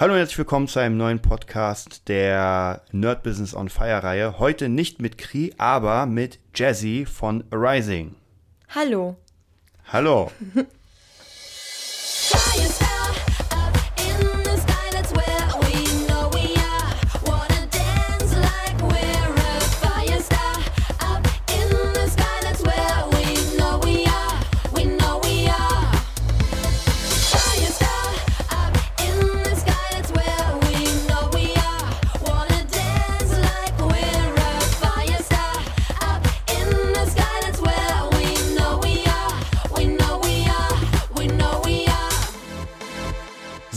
Hallo und herzlich willkommen zu einem neuen Podcast der Nerd Business on Fire Reihe. Heute nicht mit Kri, aber mit Jazzy von Arising. Hallo. Hallo.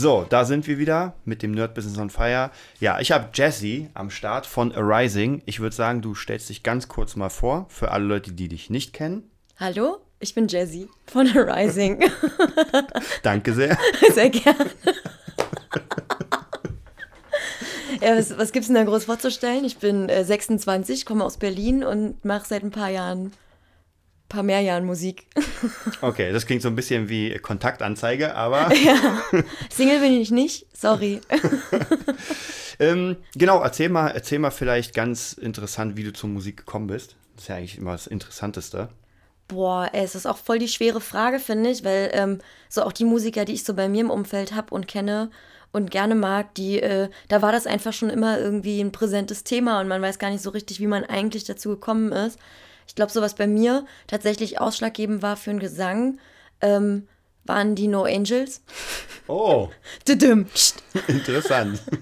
So, da sind wir wieder mit dem Nerd Business on Fire. Ja, ich habe Jazzy am Start von Arising. Ich würde sagen, du stellst dich ganz kurz mal vor für alle Leute, die dich nicht kennen. Hallo, ich bin Jessie von Arising. Danke sehr. Sehr gerne. ja, was, was gibt's denn da groß vorzustellen? Ich bin äh, 26, komme aus Berlin und mache seit ein paar Jahren, paar mehr Jahren Musik. Okay, das klingt so ein bisschen wie Kontaktanzeige, aber Single bin ich nicht, sorry. ähm, genau, erzähl mal, erzähl mal vielleicht ganz interessant, wie du zur Musik gekommen bist. Das ist ja eigentlich immer das Interessanteste. Boah, ey, es ist auch voll die schwere Frage, finde ich, weil ähm, so auch die Musiker, die ich so bei mir im Umfeld habe und kenne und gerne mag, die, äh, da war das einfach schon immer irgendwie ein präsentes Thema und man weiß gar nicht so richtig, wie man eigentlich dazu gekommen ist. Ich glaube, so was bei mir tatsächlich ausschlaggebend war für einen Gesang, ähm, waren die No Angels. Oh, interessant.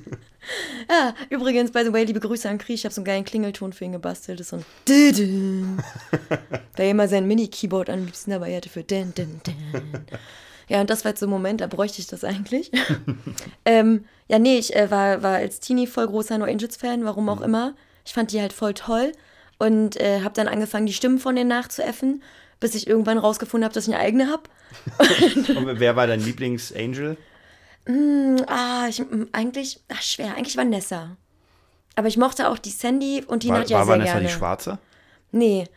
Ja, übrigens, by the way, liebe Grüße an Kri, ich habe so einen geilen Klingelton für ihn gebastelt. Das ist so ein. Da er immer sein Mini-Keyboard am liebsten dabei hatte für Dun, Dun, Dun. Ja, und das war jetzt so ein Moment, da bräuchte ich das eigentlich. ähm, ja, nee, ich äh, war, war als Teenie voll großer No Angels-Fan, warum auch immer. Ich fand die halt voll toll und äh, habe dann angefangen, die Stimmen von denen nachzuäffen, bis ich irgendwann rausgefunden habe, dass ich eine eigene habe. Und wer war dein Lieblingsangel? Ah, ich, m, eigentlich, ach, schwer, eigentlich Vanessa. Aber ich mochte auch die Sandy und die War, Nadja war sehr Vanessa gerne. die Schwarze? Nee.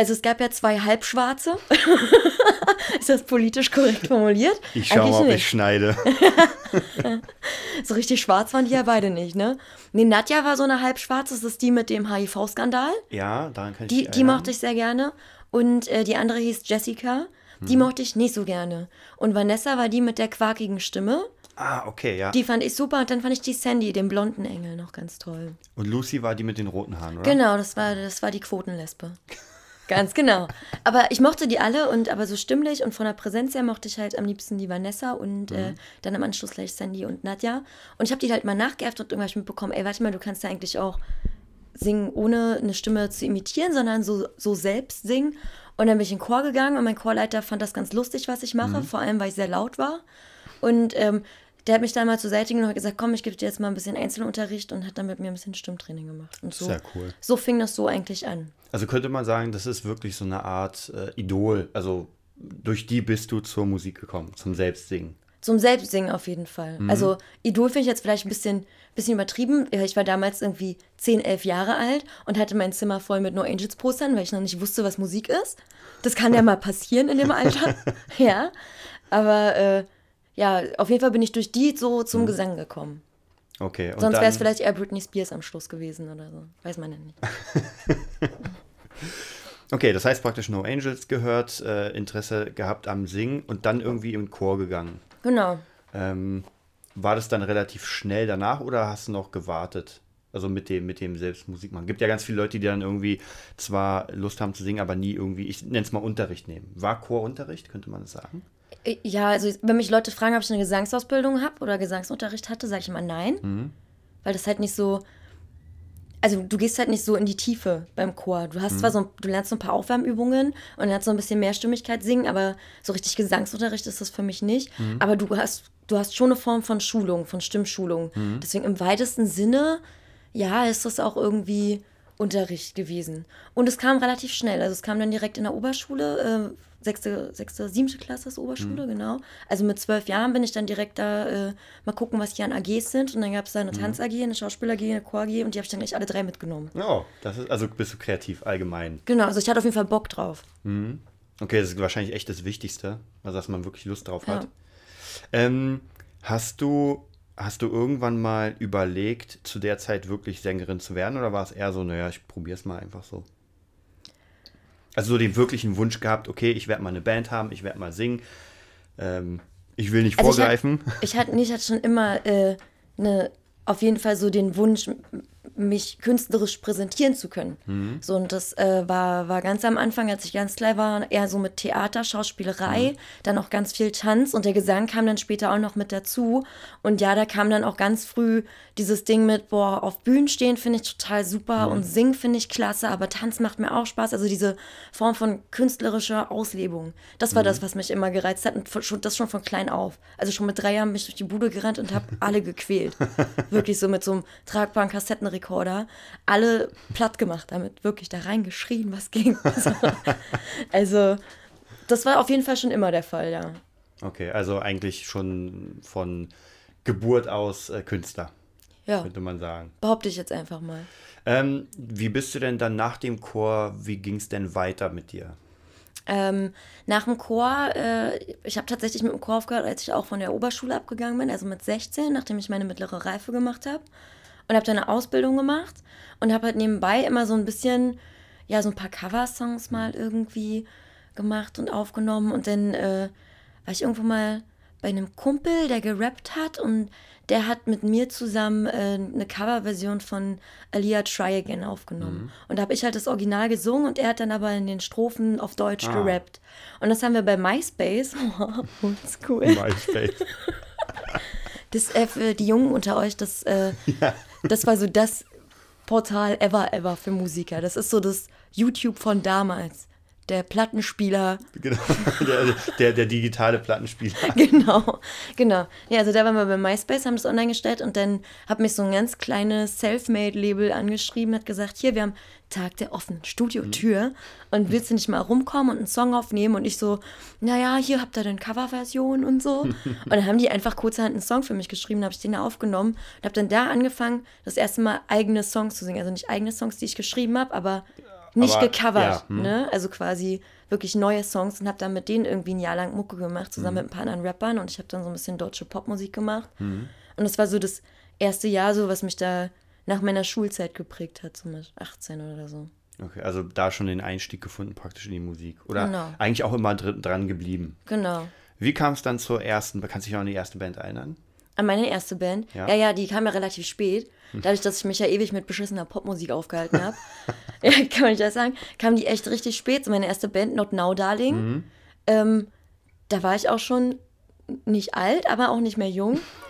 Also es gab ja zwei Halbschwarze. Ist das politisch korrekt formuliert? Ich schau Eigentlich mal, ob ich nicht. schneide. So richtig schwarz waren die ja beide nicht, ne? Nee, Nadja war so eine halbschwarze, das ist die mit dem HIV-Skandal. Ja, daran kann ich Die, die mochte ich sehr gerne. Und äh, die andere hieß Jessica. Die Mhm. mochte ich nicht so gerne. Und Vanessa war die mit der quakigen Stimme. Ah, okay, ja. Die fand ich super. Und dann fand ich die Sandy, den blonden Engel, noch ganz toll. Und Lucy war die mit den roten Haaren, oder? Genau, das war, das war die Quotenlesbe. Ganz genau. Aber ich mochte die alle und aber so stimmlich und von der Präsenz her mochte ich halt am liebsten die Vanessa und äh, dann im Anschluss gleich Sandy und Nadja. Und ich habe die halt mal nachgeäfft und irgendwann mitbekommen, ey, warte mal, du kannst ja eigentlich auch singen, ohne eine Stimme zu imitieren, sondern so, so selbst singen. Und dann bin ich in den Chor gegangen und mein Chorleiter fand das ganz lustig, was ich mache, vor allem, weil ich sehr laut war. Und ähm, der hat mich dann mal zur Seite genommen und hat gesagt, komm, ich gebe dir jetzt mal ein bisschen Einzelunterricht und hat dann mit mir ein bisschen Stimmtraining gemacht. Und so, Sehr cool. so fing das so eigentlich an. Also könnte man sagen, das ist wirklich so eine Art äh, Idol. Also durch die bist du zur Musik gekommen, zum Selbstsingen. Zum Selbstsingen auf jeden Fall. Also Idol finde ich jetzt vielleicht ein bisschen, bisschen übertrieben. Ja, Ich war damals irgendwie 10, 11 Jahre alt und hatte mein Zimmer voll mit No Angels Postern, weil ich noch nicht wusste, was Musik ist. Das kann ja mal passieren in dem Alter. ja. Aber äh, ja, auf jeden Fall bin ich durch die so zum Gesang gekommen. Okay. Sonst wäre es vielleicht eher Britney Spears am Schluss gewesen oder so. Weiß man ja nicht. Okay, das heißt praktisch No Angels gehört, äh, Interesse gehabt am Singen und dann irgendwie im Chor gegangen. Genau. Ähm, war das dann relativ schnell danach oder hast du noch gewartet? Also mit dem, mit dem Selbstmusik machen. Gibt ja ganz viele Leute, die dann irgendwie zwar Lust haben zu singen, aber nie irgendwie, ich nenne es mal Unterricht nehmen. War Chorunterricht, könnte man das sagen? Äh, Ja, also wenn mich Leute fragen, ob ich eine Gesangsausbildung habe oder Gesangsunterricht hatte, sage ich immer nein. Weil das halt nicht so. Also du gehst halt nicht so in die Tiefe beim Chor. Du hast zwar so, du lernst so ein paar Aufwärmübungen und lernst so ein bisschen Mehrstimmigkeit singen, aber so richtig Gesangsunterricht ist das für mich nicht. Aber du hast, du hast schon eine Form von Schulung, von Stimmschulung. Deswegen im weitesten Sinne, ja, ist das auch irgendwie Unterricht gewesen. Und es kam relativ schnell. Also es kam dann direkt in der Oberschule, äh, sechste, sechste, siebte Klasse ist Oberschule, genau. Also mit zwölf Jahren bin ich dann direkt da äh, mal gucken, was hier an AGs sind. Und dann gab es da eine Tanz-AG, eine Schauspiel-AG, eine Chor-AG und die habe ich dann gleich alle drei mitgenommen. Ja, das ist, also bist du kreativ allgemein. Genau, also ich hatte auf jeden Fall Bock drauf. Okay, das ist wahrscheinlich echt das Wichtigste, also dass man wirklich Lust drauf Ja. hat. Ähm, hast du Hast du irgendwann mal überlegt, zu der Zeit wirklich Sängerin zu werden oder war es eher so, naja, ich probiere es mal einfach so? Also so den wirklichen Wunsch gehabt, okay, ich werde mal eine Band haben, ich werde mal singen. Ähm, ich will nicht Also ich hatte- vorgreifen. Ich hatte, ich hatte schon immer äh, ne, auf jeden Fall so den Wunsch, mich künstlerisch präsentieren zu können. Mhm. So, und das äh, war, war ganz am Anfang, als ich ganz klein war, eher so mit Theater, Schauspielerei, Mhm. dann auch ganz viel Tanz und der Gesang kam dann später auch noch mit dazu. Und ja, da kam dann auch ganz früh dieses Ding mit, boah, auf Bühnen stehen finde ich total super Mhm. und singen finde ich klasse, aber Tanz macht mir auch Spaß. Also diese Form von künstlerischer Auslebung. Das war Mhm. das, was mich immer gereizt hat und schon, das schon von klein auf. Also schon mit drei Jahren bin ich durch die Bude gerannt und habe alle gequält. Wirklich so mit so einem tragbaren Kassettenrekorder. Alle platt gemacht damit. Wirklich da reingeschrien, was ging. So. Also das war auf jeden Fall schon immer der Fall, ja. Okay, also eigentlich schon von Geburt aus äh, Künstler, Ja, könnte man sagen. behaupte ich jetzt einfach mal. Ähm, wie bist du denn dann nach dem Chor, wie ging es denn weiter mit dir? Ähm, nach dem Chor, äh, ich habe tatsächlich mit dem Chor aufgehört, als ich auch von der Oberschule abgegangen bin, also mit 16, nachdem ich meine mittlere Reife gemacht habe. Und habe dann eine Ausbildung gemacht und habe halt nebenbei immer so ein bisschen, ja, so ein paar Coversongs mal irgendwie gemacht und aufgenommen. Und dann äh, war ich irgendwo mal bei einem Kumpel, der gerappt hat und der hat mit mir zusammen äh, eine Coverversion von Aliyah Try Again aufgenommen. Und da habe ich halt das Original gesungen und er hat dann aber in den Strophen auf Deutsch Ah. gerappt. Und das haben wir bei MySpace. Oldschool. MySpace. Das äh, für die Jungen unter euch, das, äh, das war so das Portal ever, ever für Musiker. Das ist so das YouTube von damals. Der Plattenspieler. genau. Der, der, der digitale Plattenspieler. genau, genau. Ja, also da waren wir bei MySpace, haben das online gestellt und dann hat mich so ein ganz kleines Selfmade-Label angeschrieben, hat gesagt, hier, wir haben Tag der offenen Studiotür und willst du nicht mal rumkommen und einen Song aufnehmen? Und ich so, naja, hier habt ihr dann Coverversion und so. und dann haben die einfach kurzerhand einen Song für mich geschrieben, habe ich den da aufgenommen und habe dann da angefangen, das erste Mal eigene Songs zu singen. Also nicht eigene Songs, die ich geschrieben habe, aber nicht Aber, gecovert, ja, hm. ne? Also quasi wirklich neue Songs und habe dann mit denen irgendwie ein Jahr lang Mucke gemacht, zusammen mit ein paar anderen Rappern und ich habe dann so ein bisschen deutsche Popmusik gemacht. Und das war so das erste Jahr so, was mich da nach meiner Schulzeit geprägt hat, so mit 18 oder so. Okay, also da schon den Einstieg gefunden praktisch in die Musik. Oder Genau. eigentlich auch immer dr dran geblieben. Genau. Wie kam es dann zur ersten, kannst du dich noch an die erste Band erinnern? An meine erste Band. Ja. Ja, ja, die kam ja relativ spät. Dadurch, dass ich mich ja ewig mit beschissener Popmusik aufgehalten habe. ja, kann man nicht das sagen. Kam die echt richtig spät. So meine erste Band, Not Now Darling. Ähm, da war ich auch schon nicht alt, aber auch nicht mehr jung.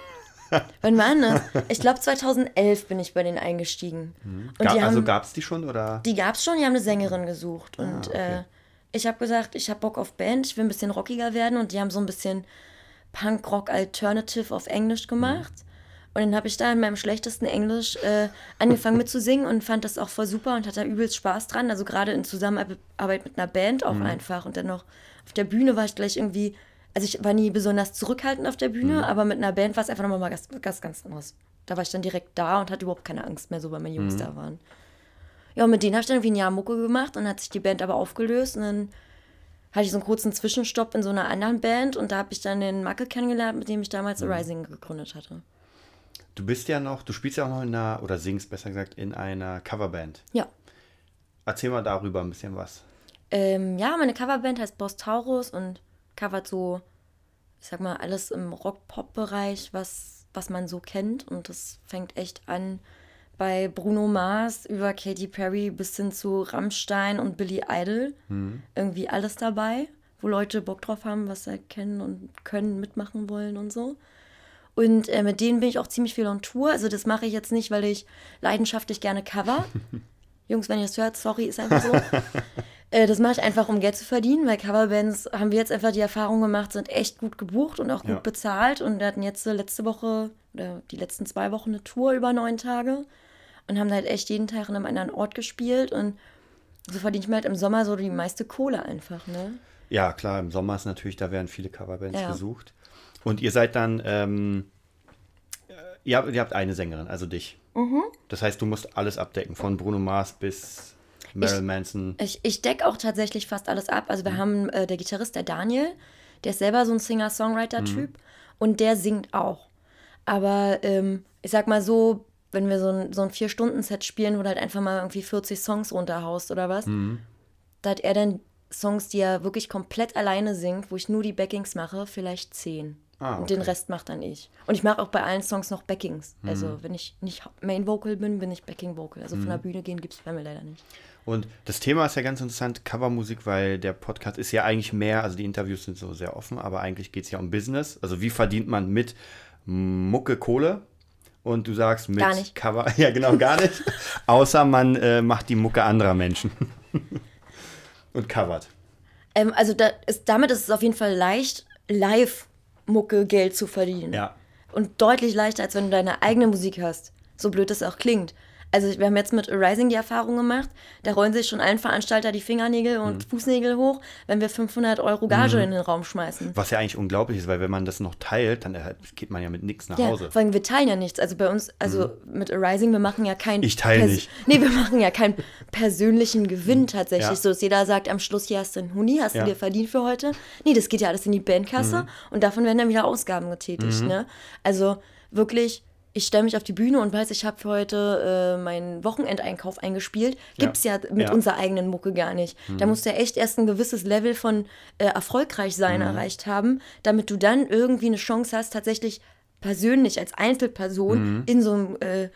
Wann war das? Ich glaube 2011 bin ich bei denen eingestiegen. Und Ga die also haben, gab es die schon oder? die gab es schon, die haben eine Sängerin gesucht. Und okay. äh, ich habe gesagt, ich habe Bock auf Band, ich will ein bisschen rockiger werden. Und die haben so ein bisschen Punk-Rock Alternative auf Englisch gemacht. Und dann habe ich da in meinem schlechtesten Englisch äh, angefangen mitzusingen und fand das auch voll super und hatte da übelst Spaß dran. Also gerade in Zusammenarbeit mit einer Band auch einfach. Und dann noch auf der Bühne war ich gleich irgendwie, also ich war nie besonders zurückhaltend auf der Bühne, aber mit einer Band war es einfach nochmal mal ganz, ganz, anderes. Da war ich dann direkt da und hatte überhaupt keine Angst mehr, so weil meine Jungs da waren. Ja, und mit denen habe ich dann irgendwie ein Jahr Mucke gemacht und dann hat sich die Band aber aufgelöst und dann hatte ich so einen kurzen Zwischenstopp in so einer anderen Band und da habe ich dann den Macke kennengelernt, mit dem ich damals Arising gegründet hatte. Du bist ja noch, du spielst ja auch noch in einer, oder singst besser gesagt, in einer Coverband. Ja. Erzähl mal darüber ein bisschen was. Ähm, ja, meine Coverband heißt Boss Taurus und covert so, ich sag mal, alles im Rock-Pop-Bereich, was, was man so kennt. Und das fängt echt an bei Bruno Mars über Katy Perry bis hin zu Rammstein und Billy Idol. Irgendwie alles dabei, wo Leute Bock drauf haben, was sie kennen und können, mitmachen wollen und so. Und äh, mit denen bin ich auch ziemlich viel on Tour. Also das mache ich jetzt nicht, weil ich leidenschaftlich gerne cover. Jungs, wenn ihr das hört, sorry, ist einfach so. äh, das mache ich einfach, um Geld zu verdienen, weil Coverbands, haben wir jetzt einfach die Erfahrung gemacht, sind echt gut gebucht und auch gut Ja. bezahlt. Und wir hatten jetzt letzte Woche oder die letzten zwei Wochen eine Tour über neun Tage und haben halt echt jeden Tag in einem anderen Ort gespielt. Und so verdiene ich mir halt im Sommer so die meiste Kohle einfach, ne? Ja, klar, im Sommer ist natürlich, da werden viele Coverbands Ja. gesucht. Und ihr seid dann, ähm, äh, ihr, habt, ihr habt eine Sängerin, also dich. Mhm. Das heißt, du musst alles abdecken, von Bruno Mars bis Marilyn Manson. Ich, ich decke auch tatsächlich fast alles ab. Also wir haben äh, der Gitarrist, der Daniel, der ist selber so ein Singer-Songwriter-Typ und der singt auch. Aber ähm, ich sag mal so, wenn wir so ein, so ein Vier-Stunden-Set spielen, wo du halt einfach mal irgendwie 40 Songs runterhaust oder was, da hat er dann Songs, die er wirklich komplett alleine singt, wo ich nur die Backings mache, vielleicht zehn. Ah, Und den okay. Rest macht dann ich. Und ich mache auch bei allen Songs noch Backings. Also wenn ich nicht Main Vocal bin, bin ich Backing Vocal. Also von der Bühne gehen gibt es bei mir leider nicht. Und das Thema ist ja ganz interessant, Covermusik, weil der Podcast ist ja eigentlich mehr, also die Interviews sind so sehr offen, aber eigentlich geht es ja um Business. Also wie verdient man mit Mucke Kohle? Und du sagst mit Gar nicht. Cover, ja genau, gar nicht. Außer man äh, macht die Mucke anderer Menschen. Und covert. Ähm, also da ist, damit ist es auf jeden Fall leicht, Live-Mucke Geld zu verdienen. Ja. Und deutlich leichter, als wenn du deine eigene Musik hast. So blöd das auch klingt. Also wir haben jetzt mit Arising die Erfahrung gemacht, da rollen sich schon allen Veranstalter die Fingernägel und Mhm. Fußnägel hoch, wenn wir 500 Euro Gage in den Raum schmeißen. Was ja eigentlich unglaublich ist, weil wenn man das noch teilt, dann geht man ja mit nichts nach Ja, Hause. vor allem wir teilen ja nichts. Also bei uns, also mit Arising, wir machen ja keinen. Mhm. Ich teile nicht. Nee, wir machen ja keinen persönlichen Gewinn tatsächlich. Ja. So, dass jeder sagt am Schluss, hier hast du einen Huni, hast Ja. Mhm. du dir verdient für heute. Nee, das geht ja alles in die Bandkasse und davon werden dann wieder Ausgaben getätigt. Ne? Also wirklich. Ich stelle mich auf die Bühne und weiß, ich habe für heute äh, meinen Wochenendeinkauf eingespielt. Gibt's ja, mit Ja. Mhm. unserer eigenen Mucke gar nicht. Da musst du ja echt erst ein gewisses Level von äh, erfolgreich sein erreicht haben, damit du dann irgendwie eine Chance hast, tatsächlich persönlich als Einzelperson in so einem, äh,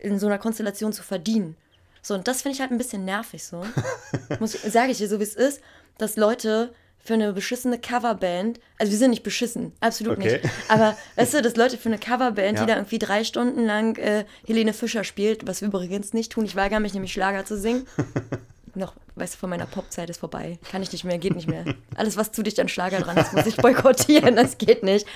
in so einer Konstellation zu verdienen. So, und das finde ich halt ein bisschen nervig so. Muss ich, sage ich dir so, wie es ist, dass Leute für eine beschissene Coverband, also wir sind nicht beschissen, absolut Okay. nicht, aber weißt du, dass Leute für eine Coverband, Ja. die da irgendwie drei Stunden lang äh, Helene Fischer spielt, was wir übrigens nicht tun, ich weigere mich nämlich Schlager zu singen. Noch, weißt du, von meiner Popzeit ist vorbei. Kann ich nicht mehr, geht nicht mehr. Alles, was zu dicht an Schlager dran ist, muss ich boykottieren, das geht nicht.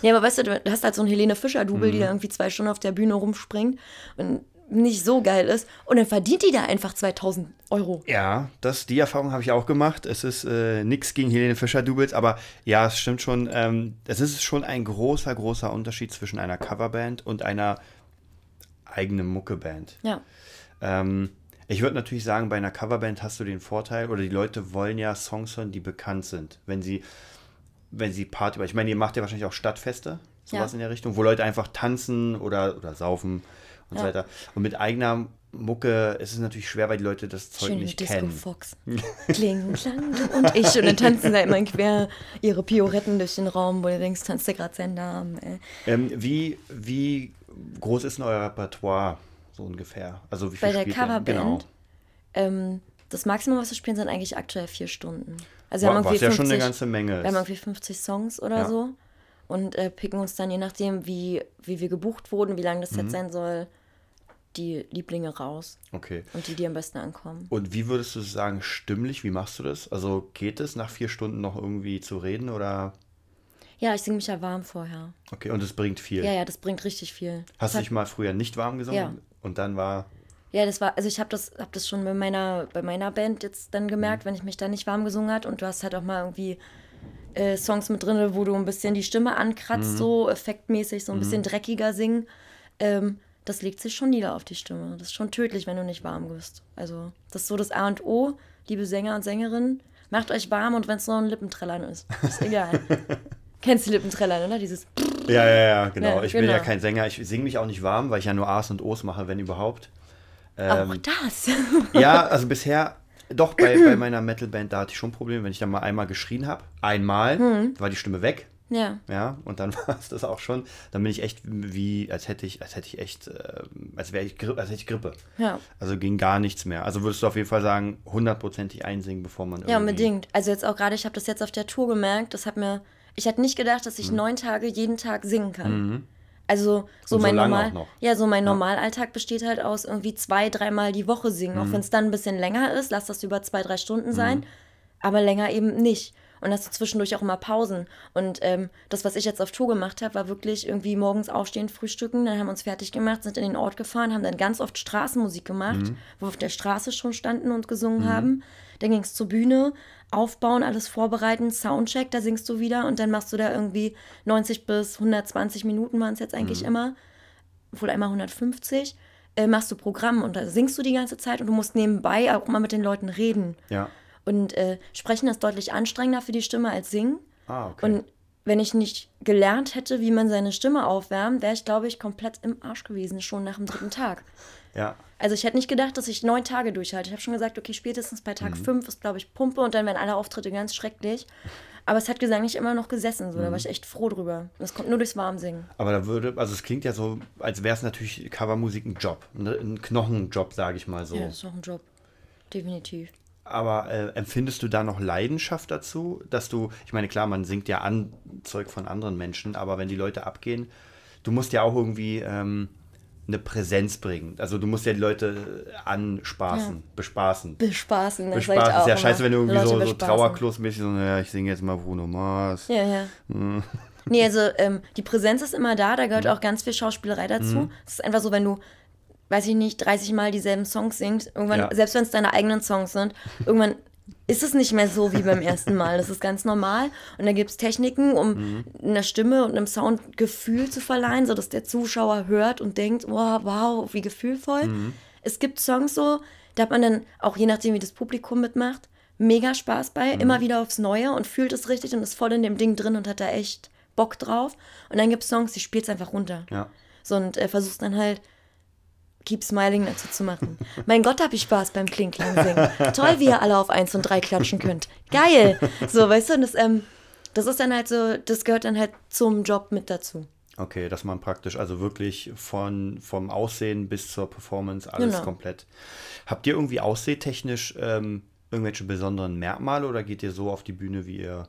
Ja, aber weißt du, du hast halt so einen Helene Fischer-Double, Mhm. die da irgendwie zwei Stunden auf der Bühne rumspringt und nicht so geil ist. Und dann verdient die da einfach 2000 Euro. Ja, das, die Erfahrung habe ich auch gemacht. Es ist äh, nichts gegen Helene Fischer-Doubles, aber ja, es stimmt schon. Ähm, es ist schon ein großer, großer Unterschied zwischen einer Coverband und einer eigenen Muckeband. Ja. Ähm, ich würde natürlich sagen, bei einer Coverband hast du den Vorteil, oder die Leute wollen ja Songs hören, die bekannt sind. Wenn sie, wenn sie Party, ich meine, ihr macht ja wahrscheinlich auch Stadtfeste, sowas Ja. in der Richtung, wo Leute einfach tanzen oder, oder saufen und so Ja. weiter. Und mit eigener Mucke ist es natürlich schwer, weil die Leute das Zeug Schöne nicht Disco kennen. Fox. Kling, klang, du und ich. Und dann tanzen da immer quer ihre Pioretten durch den Raum, wo du denkst, tanzt du gerade seinen Namen. Ähm, wie, wie groß ist denn euer Repertoire so ungefähr? Also wie viel Bei der? Coverband? Genau. Ähm, das Maximum, was wir spielen, sind eigentlich aktuell vier Stunden. Also wir haben Was ja 50, schon eine ganze Menge wir haben ist. irgendwie 50 Songs oder Ja. so und äh, picken uns dann, je nachdem, wie, wie wir gebucht wurden, wie lang das Mhm. Set sein soll, die Lieblinge raus Okay. und die, die am besten ankommen. Und wie würdest du sagen, stimmlich, wie machst du das? Also geht es nach vier Stunden noch irgendwie zu reden oder? Ja, ich singe mich ja warm vorher. Okay, und es bringt viel. Ja, ja, das bringt richtig viel. Hast du dich mal früher nicht warm gesungen? Ja. Und dann war. Ja, das war, also ich habe das, hab das schon bei meiner, bei meiner Band jetzt dann Mhm. gemerkt, wenn ich mich da nicht warm gesungen hat und du hast halt auch mal irgendwie äh, Songs mit drin, wo du ein bisschen die Stimme Mhm. ankratzt, so effektmäßig, so ein bisschen dreckiger singen. Ähm, das legt sich schon nieder auf die Stimme. Das ist schon tödlich, wenn du nicht warm bist. Also, das ist so das A und O, liebe Sänger und Sängerinnen. Macht euch warm und wenn es nur ein Lippenträllern ist, ist egal. Kennst du Lippenträllern, oder? Dieses Ja, ja, ja, genau. Ja, ich bin ja genau. kein Sänger. Ich singe mich auch nicht warm, weil ich ja nur A's und O's mache, wenn überhaupt. auch Ähm, das. ja, also bisher, doch bei, bei meiner Metalband, da hatte ich schon Probleme, wenn ich dann mal einmal geschrien habe. Einmal Hm. war die Stimme weg. Ja. Ja, und dann war es das auch schon. Dann bin ich echt wie, als hätte ich, als hätte ich echt, äh, als wäre ich, als hätte ich Grippe. Ja. Also ging gar nichts mehr. Also würdest du auf jeden Fall sagen, hundertprozentig einsingen, bevor man irgendwie... Ja, unbedingt. Also jetzt auch gerade, ich habe das jetzt auf der Tour gemerkt, das hat mir, ich hätte nicht gedacht, dass ich Mhm. neun Tage jeden Tag singen kann. Also so Und mein Normal, ja, so mein Normalalltag besteht halt aus irgendwie zwei, dreimal die Woche singen. Mhm. Auch wenn es dann ein bisschen länger ist, lass das über zwei, drei Stunden sein, aber länger eben nicht. Und hast du zwischendurch auch immer Pausen. Und ähm, das, was ich jetzt auf Tour gemacht habe, war wirklich irgendwie morgens aufstehen, frühstücken, dann haben wir uns fertig gemacht, sind in den Ort gefahren, haben dann ganz oft Straßenmusik gemacht, Mhm. wo wir auf der Straße schon standen und gesungen haben. Dann ging es zur Bühne, aufbauen, alles vorbereiten, Soundcheck, da singst du wieder und dann machst du da irgendwie 90 bis 120 Minuten waren es jetzt eigentlich immer, wohl einmal 150, äh, machst du Programm und da singst du die ganze Zeit und du musst nebenbei auch mal mit den Leuten reden. Ja. Und äh, Sprechen ist deutlich anstrengender für die Stimme als Singen. Ah, okay. Und wenn ich nicht gelernt hätte, wie man seine Stimme aufwärmt, wäre ich, glaube ich, komplett im Arsch gewesen, schon nach dem dritten Tag. Ja. Also ich hätte nicht gedacht, dass ich neun Tage durchhalte. Ich habe schon gesagt, okay, spätestens bei Tag fünf ist, glaube ich, Pumpe und dann werden alle Auftritte ganz schrecklich. Aber es hat gesanglich immer noch gesessen, so. da war ich echt froh drüber. Das kommt nur durchs Warmsingen. Aber da würde, also es klingt ja so, als wäre es natürlich Covermusik ein Job, ne? ein Knochenjob, sage ich mal so. Ja, das ist auch ein Job. Definitiv. Aber äh, empfindest du da noch Leidenschaft dazu, dass du, ich meine, klar, man singt ja an Zeug von anderen Menschen, aber wenn die Leute abgehen, du musst ja auch irgendwie ähm, eine Präsenz bringen. Also du musst ja die Leute anspaßen, bespaßen. Bespaßen, das Bespaßen. ich auch Ist ja scheiße, wenn du irgendwie Leute so, so. Trauerklos-mäßig so, naja, ich singe jetzt mal Bruno Mars. Ja, ja. Hm. Nee, also ähm, die Präsenz ist immer da, da gehört auch ganz viel Schauspielerei dazu. Hm. Es ist einfach so, wenn du, weiß ich nicht, 30 Mal dieselben Songs singst, irgendwann, Ja. selbst wenn es deine eigenen Songs sind, irgendwann ist es nicht mehr so wie beim ersten Mal. Das ist ganz normal. Und da gibt es Techniken, um Mhm. einer Stimme und einem Sound Gefühl zu verleihen, sodass der Zuschauer hört und denkt, wow, wow wie gefühlvoll. Mhm. Es gibt Songs so, da hat man dann, auch je nachdem, wie das Publikum mitmacht, mega Spaß Mhm. bei, immer wieder aufs Neue und fühlt es richtig und ist voll in dem Ding drin und hat da echt Bock drauf. Und dann gibt es Songs, die spielt es einfach runter. Ja. So, und äh, versuchst dann halt Keep Smiling dazu zu machen. mein Gott, hab ich Spaß beim Klinklang singen. Toll, wie ihr alle auf 1 und 3 klatschen könnt. Geil. So, weißt du, und das, ähm, das ist dann halt so, das gehört dann halt zum Job mit dazu. Okay, dass man praktisch also wirklich von vom Aussehen bis zur Performance alles Genau. komplett. Habt ihr irgendwie aussehtechnisch ähm, irgendwelche besonderen Merkmale oder geht ihr so auf die Bühne, wie ihr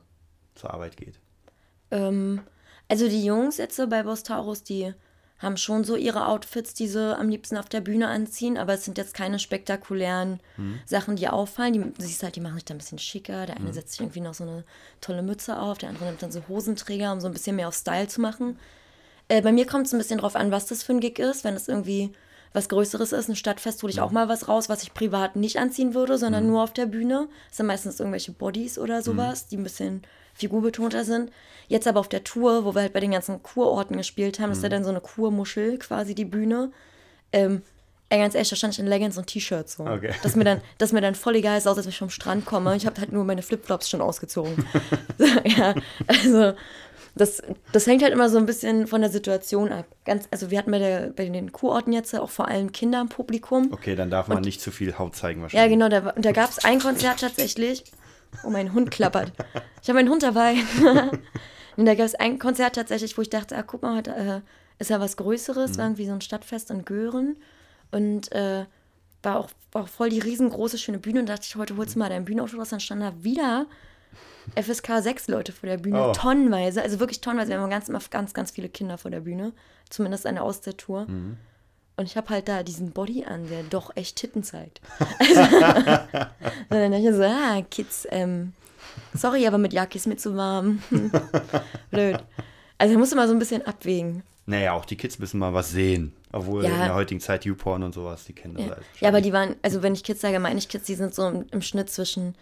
zur Arbeit geht? Ähm, also die Jungs jetzt so bei Boss Taurus, die haben schon so ihre Outfits, die sie am liebsten auf der Bühne anziehen, aber es sind jetzt keine spektakulären Sachen, die auffallen. Die, siehst halt, die machen sich da ein bisschen schicker. Der eine setzt sich irgendwie noch so eine tolle Mütze auf, der andere nimmt dann so Hosenträger, um so ein bisschen mehr auf Style zu machen. Äh, bei mir kommt es ein bisschen drauf an, was das für ein Gig ist. Wenn es irgendwie was Größeres ist, ein Stadtfest, hole ich auch mal was raus, was ich privat nicht anziehen würde, sondern nur auf der Bühne. Das sind meistens irgendwelche Bodies oder sowas, die ein bisschen figurbetonter sind. Jetzt aber auf der Tour, wo wir halt bei den ganzen Kurorten gespielt haben, ist ja dann so eine Kurmuschel quasi die Bühne. Ähm, ey, ganz ehrlich, da stand ich in Leggings und T-Shirts so. Okay. Dass mir dann, dass mir dann voll egal ist, außer dass ich vom Strand komme. Ich habe halt nur meine Flipflops schon ausgezogen. so, ja, also das, das hängt halt immer so ein bisschen von der Situation ab. Ganz, also wir hatten bei, der, bei den Kurorten jetzt auch vor allem Kinder im Publikum. Okay, dann darf man nicht zu viel Haut zeigen Ja, wahrscheinlich. genau, da, und da gab es ein Konzert tatsächlich. Oh, mein Hund klappert. Ich habe meinen Hund dabei. und da gab es ein Konzert tatsächlich, wo ich dachte, ah, guck mal, heute äh, ist ja was Größeres, war irgendwie so ein Stadtfest in Göhren. Und äh, war, auch, war auch voll die riesengroße, schöne Bühne. Und dachte ich, heute holst du mal dein Bühnenauto raus. Dann standen da wieder FSK 6 Leute vor der Bühne, Oh. tonnenweise. Also wirklich tonnenweise. Wir haben ganz, immer ganz, ganz viele Kinder vor der Bühne. Zumindest eine aus der Tour. Und ich habe halt da diesen Body an, der doch echt Titten zeigt. Also, und dann dachte ich so, ah, Kids, ähm, sorry, aber mit Jacke ist mir zu warm. Blöd. Also da musst du mal so ein bisschen abwägen. Naja, auch die Kids müssen mal was sehen. Obwohl Ja. in der heutigen Zeit YouPorn und sowas, die kennen das Ja. alles. ja, aber die waren, also wenn ich Kids sage, meine ich Kids, die sind so im, im Schnitt zwischen,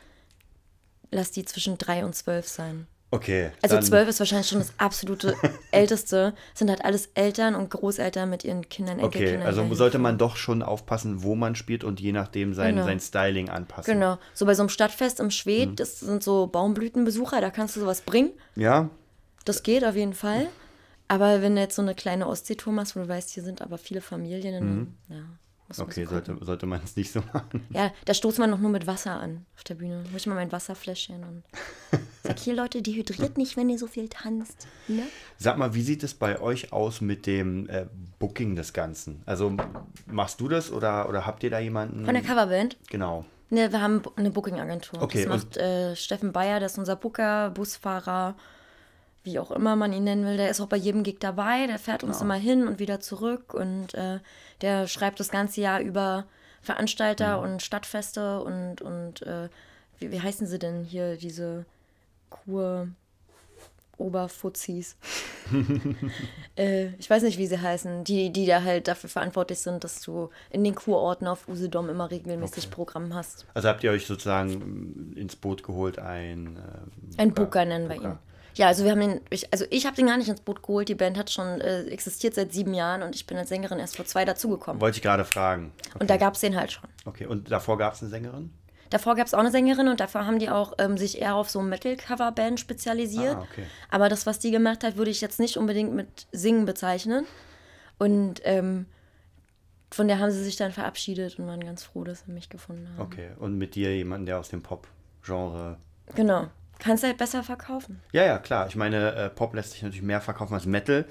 lass die zwischen drei und zwölf sein. Okay. Also zwölf ist wahrscheinlich schon das absolute Älteste. Sind halt alles Eltern und Großeltern mit ihren Kindern, Okay, Enkelkindern. also dahin sollte man doch schon aufpassen, wo man spielt und je nachdem sein, Genau. sein Styling anpassen. Genau. So bei so einem Stadtfest im Schwed, Mhm. das sind so Baumblütenbesucher, da kannst du sowas bringen. Ja, Das geht auf jeden Fall. Aber wenn du jetzt so eine kleine Ostseetour machst, wo du weißt, hier sind aber viele Familien, dann ja, Mhm. Okay, sollte, sollte man es nicht so machen. Ja, da stoßt man noch nur mit Wasser an auf der Bühne. Hol ich mal mein Wasserfläschchen und sag hier, Leute, dehydriert nicht, wenn ihr so viel tanzt. Ne? Sag mal, wie sieht es bei euch aus mit dem äh, Booking des Ganzen? Also machst du das oder, oder habt ihr da jemanden? Von der Coverband. Genau. Ne, wir haben eine Booking-Agentur. Okay, das macht äh, Steffen Bayer, das ist unser Booker, Busfahrer, wie auch immer man ihn nennen will. Der ist auch bei jedem Gig dabei, der fährt uns immer hin und wieder zurück und äh, der schreibt das ganze Jahr über Veranstalter und Stadtfeste und, und äh, wie, wie heißen sie denn hier, diese Kur... Oberfuzis. äh, ich weiß nicht, wie sie heißen. Die, die da halt dafür verantwortlich sind, dass du in den Kurorten auf Usedom immer regelmäßig Programm hast. Also habt ihr euch sozusagen ins Boot geholt, ein äh, Ein Booker nennen wir ihn. Ja, also wir haben den, ich, also ich habe den gar nicht ins Boot geholt. Die Band hat schon äh, existiert seit sieben Jahren und ich bin als Sängerin erst vor zwei dazugekommen. Wollte ich gerade fragen. Und da gab es den halt schon. Okay, und davor gab es eine Sängerin? Davor gab es auch eine Sängerin und davor haben die auch ähm, sich eher auf so Metal-Cover-Band spezialisiert. Ah, okay. Aber das, was die gemacht hat, würde ich jetzt nicht unbedingt mit Singen bezeichnen. Und ähm, von der haben sie sich dann verabschiedet und waren ganz froh, dass sie mich gefunden haben. Okay. Und mit dir jemanden, der aus dem Pop-Genre. Genau. Kannst halt besser verkaufen. Ja, ja, klar. Ich meine, äh, Pop lässt sich natürlich mehr verkaufen als Metal.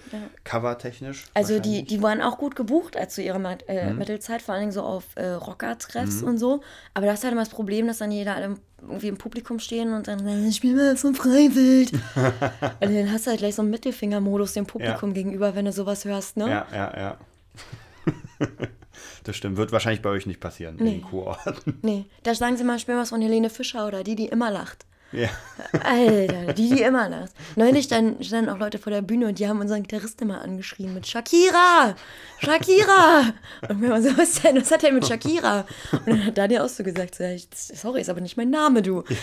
Covertechnisch. Also die, die waren auch gut gebucht als zu ihrer äh, Metal-Zeit, vor allen Dingen so auf äh, Rocker-Treffs und so. Aber das ist halt immer das Problem, dass dann jeder alle irgendwie im Publikum stehen und dann sagen, ich spiel mal so Freiwild. und dann hast du halt gleich so einen Mittelfinger-Modus dem Publikum gegenüber, wenn du sowas hörst, ne? Ja, ja, ja. das stimmt. Wird wahrscheinlich bei euch nicht passieren in Nee. den Kurorten. Nee, da sagen sie mal, spiel was von Helene Fischer oder die, die immer lacht. Ja. Alter, die, die immer lacht. Neulich dann standen auch Leute vor der Bühne und die haben unseren Gitarristen immer angeschrien mit Shakira! Shakira! Und wir waren so, was denn? Was hat der mit Shakira? Und dann hat Daniel auch so gesagt, so, sorry, ist aber nicht mein Name, du.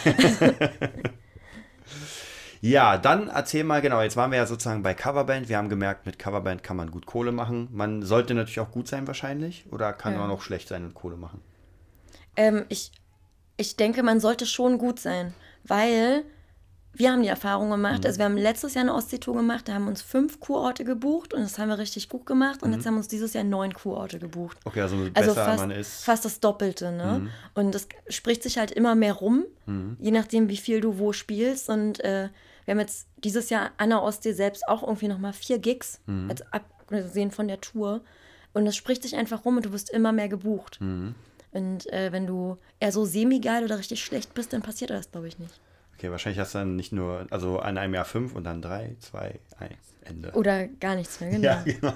Ja, dann erzähl mal, genau, jetzt waren wir ja sozusagen bei Coverband. Wir haben gemerkt, mit Coverband kann man gut Kohle machen. Man sollte natürlich auch gut sein wahrscheinlich. Oder kann Ja. man auch schlecht sein und Kohle machen? Ähm, ich, ich denke, man sollte schon gut sein, weil wir haben die Erfahrung gemacht, also wir haben letztes Jahr eine Ostseetour gemacht, da haben uns fünf Kurorte gebucht und das haben wir richtig gut gemacht und jetzt haben wir uns dieses Jahr neun Kurorte gebucht. Okay, also besser Also fast, man ist. fast das Doppelte, ne? Und das spricht sich halt immer mehr rum, je nachdem, wie viel du wo spielst. Und äh, wir haben jetzt dieses Jahr an der Ostsee selbst auch irgendwie nochmal vier Gigs, als abgesehen von der Tour. Und das spricht sich einfach rum und du wirst immer mehr gebucht. Und äh, wenn du eher so semi-geil oder richtig schlecht bist, dann passiert das, glaube ich, nicht. Okay, wahrscheinlich hast du dann nicht nur, also an einem Jahr fünf und dann drei, zwei, eins, Ende. Oder gar nichts mehr, genau. Ja, genau.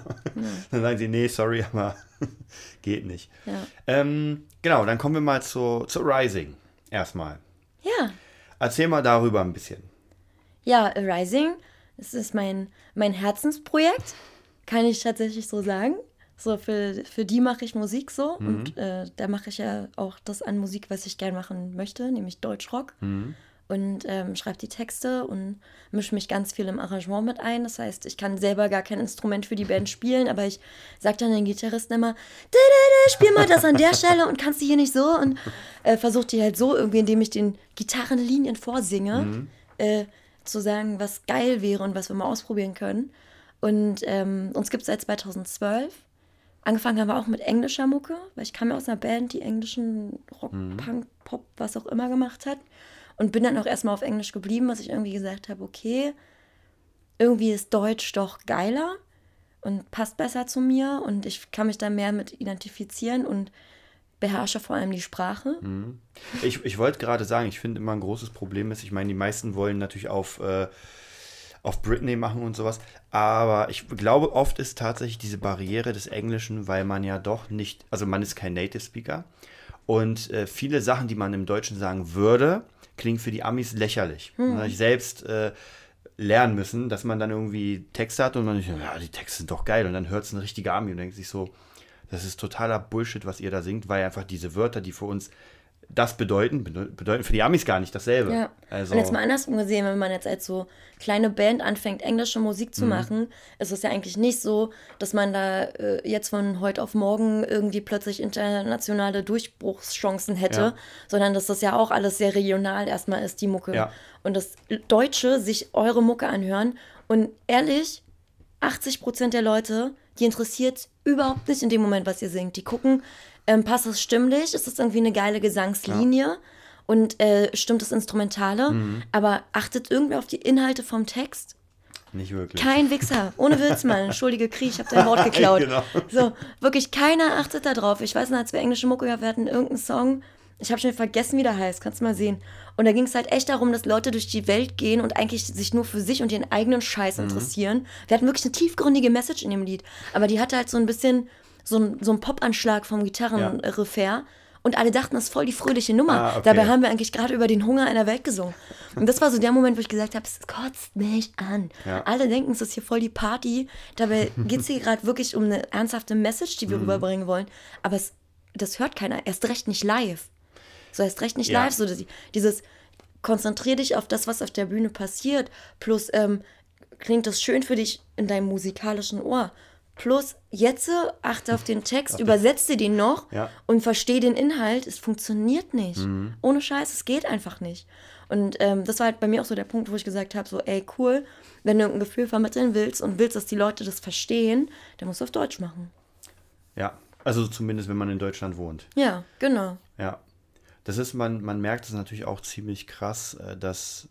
Dann sagen sie, nee, sorry, aber geht nicht. Ja. Ähm, genau, dann kommen wir mal zu, zu Rising. Erstmal. ja. Erzähl mal darüber ein bisschen. Ja, Rising, das ist mein, mein Herzensprojekt, kann ich tatsächlich so sagen. So, für, für die mache ich Musik so und äh, da mache ich ja auch das an Musik, was ich gern machen möchte, nämlich Deutschrock. Und ähm, schreibe die Texte und mische mich ganz viel im Arrangement mit ein. Das heißt, ich kann selber gar kein Instrument für die Band spielen, aber ich sage dann den Gitarristen immer, "Da, da, da, spiel mal das an der Stelle und kannst du hier nicht so. Und äh, versuche die halt so irgendwie, indem ich den Gitarrenlinien vorsinge, äh, zu sagen, was geil wäre und was wir mal ausprobieren können. Und ähm, uns gibt es seit 2012. Angefangen haben wir auch mit englischer Mucke, weil ich kam ja aus einer Band, die englischen Rock, Punk, Pop, was auch immer gemacht hat. Und bin dann auch erstmal auf Englisch geblieben, was ich irgendwie gesagt habe, okay, irgendwie ist Deutsch doch geiler und passt besser zu mir und ich kann mich da mehr mit identifizieren und beherrsche vor allem die Sprache. Ich, ich wollte gerade sagen, ich finde immer ein großes Problem ist, ich meine, die meisten wollen natürlich auf, äh, auf Britney machen und sowas, aber ich glaube, oft ist tatsächlich diese Barriere des Englischen, weil man ja doch nicht, also man ist kein Native Speaker. Und äh, viele Sachen, die man im Deutschen sagen würde, klingen für die Amis lächerlich. Und da hab ich selbst äh, lernen müssen, dass man dann irgendwie Texte hat und man denkt, ja, die Texte sind doch geil. Und dann hört es ein richtiger Ami und denkt sich so, das ist totaler Bullshit, was ihr da singt, weil einfach diese Wörter, die für uns das bedeuten, bedeu- bedeuten für die Amis gar nicht dasselbe. Ja. Also, Und jetzt mal andersrum gesehen, wenn man jetzt als so kleine Band anfängt, englische Musik Mhm. zu machen, ist es ja eigentlich nicht so, dass man da äh, jetzt von heute auf morgen irgendwie plötzlich internationale Durchbruchschancen hätte, Ja. sondern dass das ja auch alles sehr regional erstmal ist, die Mucke. Ja. Und dass Deutsche sich eure Mucke anhören und ehrlich, 80 Prozent der Leute, die interessiert überhaupt nicht in dem Moment, was ihr singt. Die gucken, ähm, passt das stimmlich? Ist das irgendwie eine geile Gesangslinie? Und äh, stimmt das Instrumentale? Mhm. Aber achtet irgendwer auf die Inhalte vom Text? nicht wirklich. Kein Wichser. Ohne Witz, Mann. Entschuldige Krieg, ich habe dein Wort geklaut. Genau. So, wirklich keiner achtet da drauf. Ich weiß noch, als wir englische Mucke gehört, wir hatten irgendeinen Song, ich habe schon vergessen, wie der heißt, kannst du mal sehen. Und da ging es halt echt darum, dass Leute durch die Welt gehen und eigentlich sich nur für sich und ihren eigenen Scheiß Mhm. interessieren. Wir hatten wirklich eine tiefgründige Message in dem Lied. Aber die hatte halt so ein bisschen so ein, so ein Pop-Anschlag vom Gitarrenrefrain. Und alle dachten, das ist voll die fröhliche Nummer. Ah, okay. Dabei haben wir eigentlich gerade über den Hunger einer Welt gesungen. Und das war so der Moment, wo ich gesagt habe, es kotzt mich an. Ja. Alle denken, es ist hier voll die Party. Dabei geht es hier gerade wirklich um eine ernsthafte Message, die wir Mhm. rüberbringen wollen. Aber es, das hört keiner. Erst recht nicht live. So erst recht nicht Ja. live. So dass, dieses konzentrier dich auf das, was auf der Bühne passiert. Plus ähm, klingt das schön für dich in deinem musikalischen Ohr. Plus jetzt achte auf den Text, übersetze den noch Ja. und verstehe den Inhalt. Es funktioniert nicht. Mhm. Ohne Scheiß, es geht einfach nicht. Und ähm, das war halt bei mir auch so der Punkt, wo ich gesagt habe, so ey, cool, wenn du irgendein Gefühl vermitteln willst und willst, dass die Leute das verstehen, dann musst du auf Deutsch machen. Ja, also zumindest, wenn man in Deutschland wohnt. Ja, genau. Ja. Das ist, man, man merkt es natürlich auch ziemlich krass, äh, dass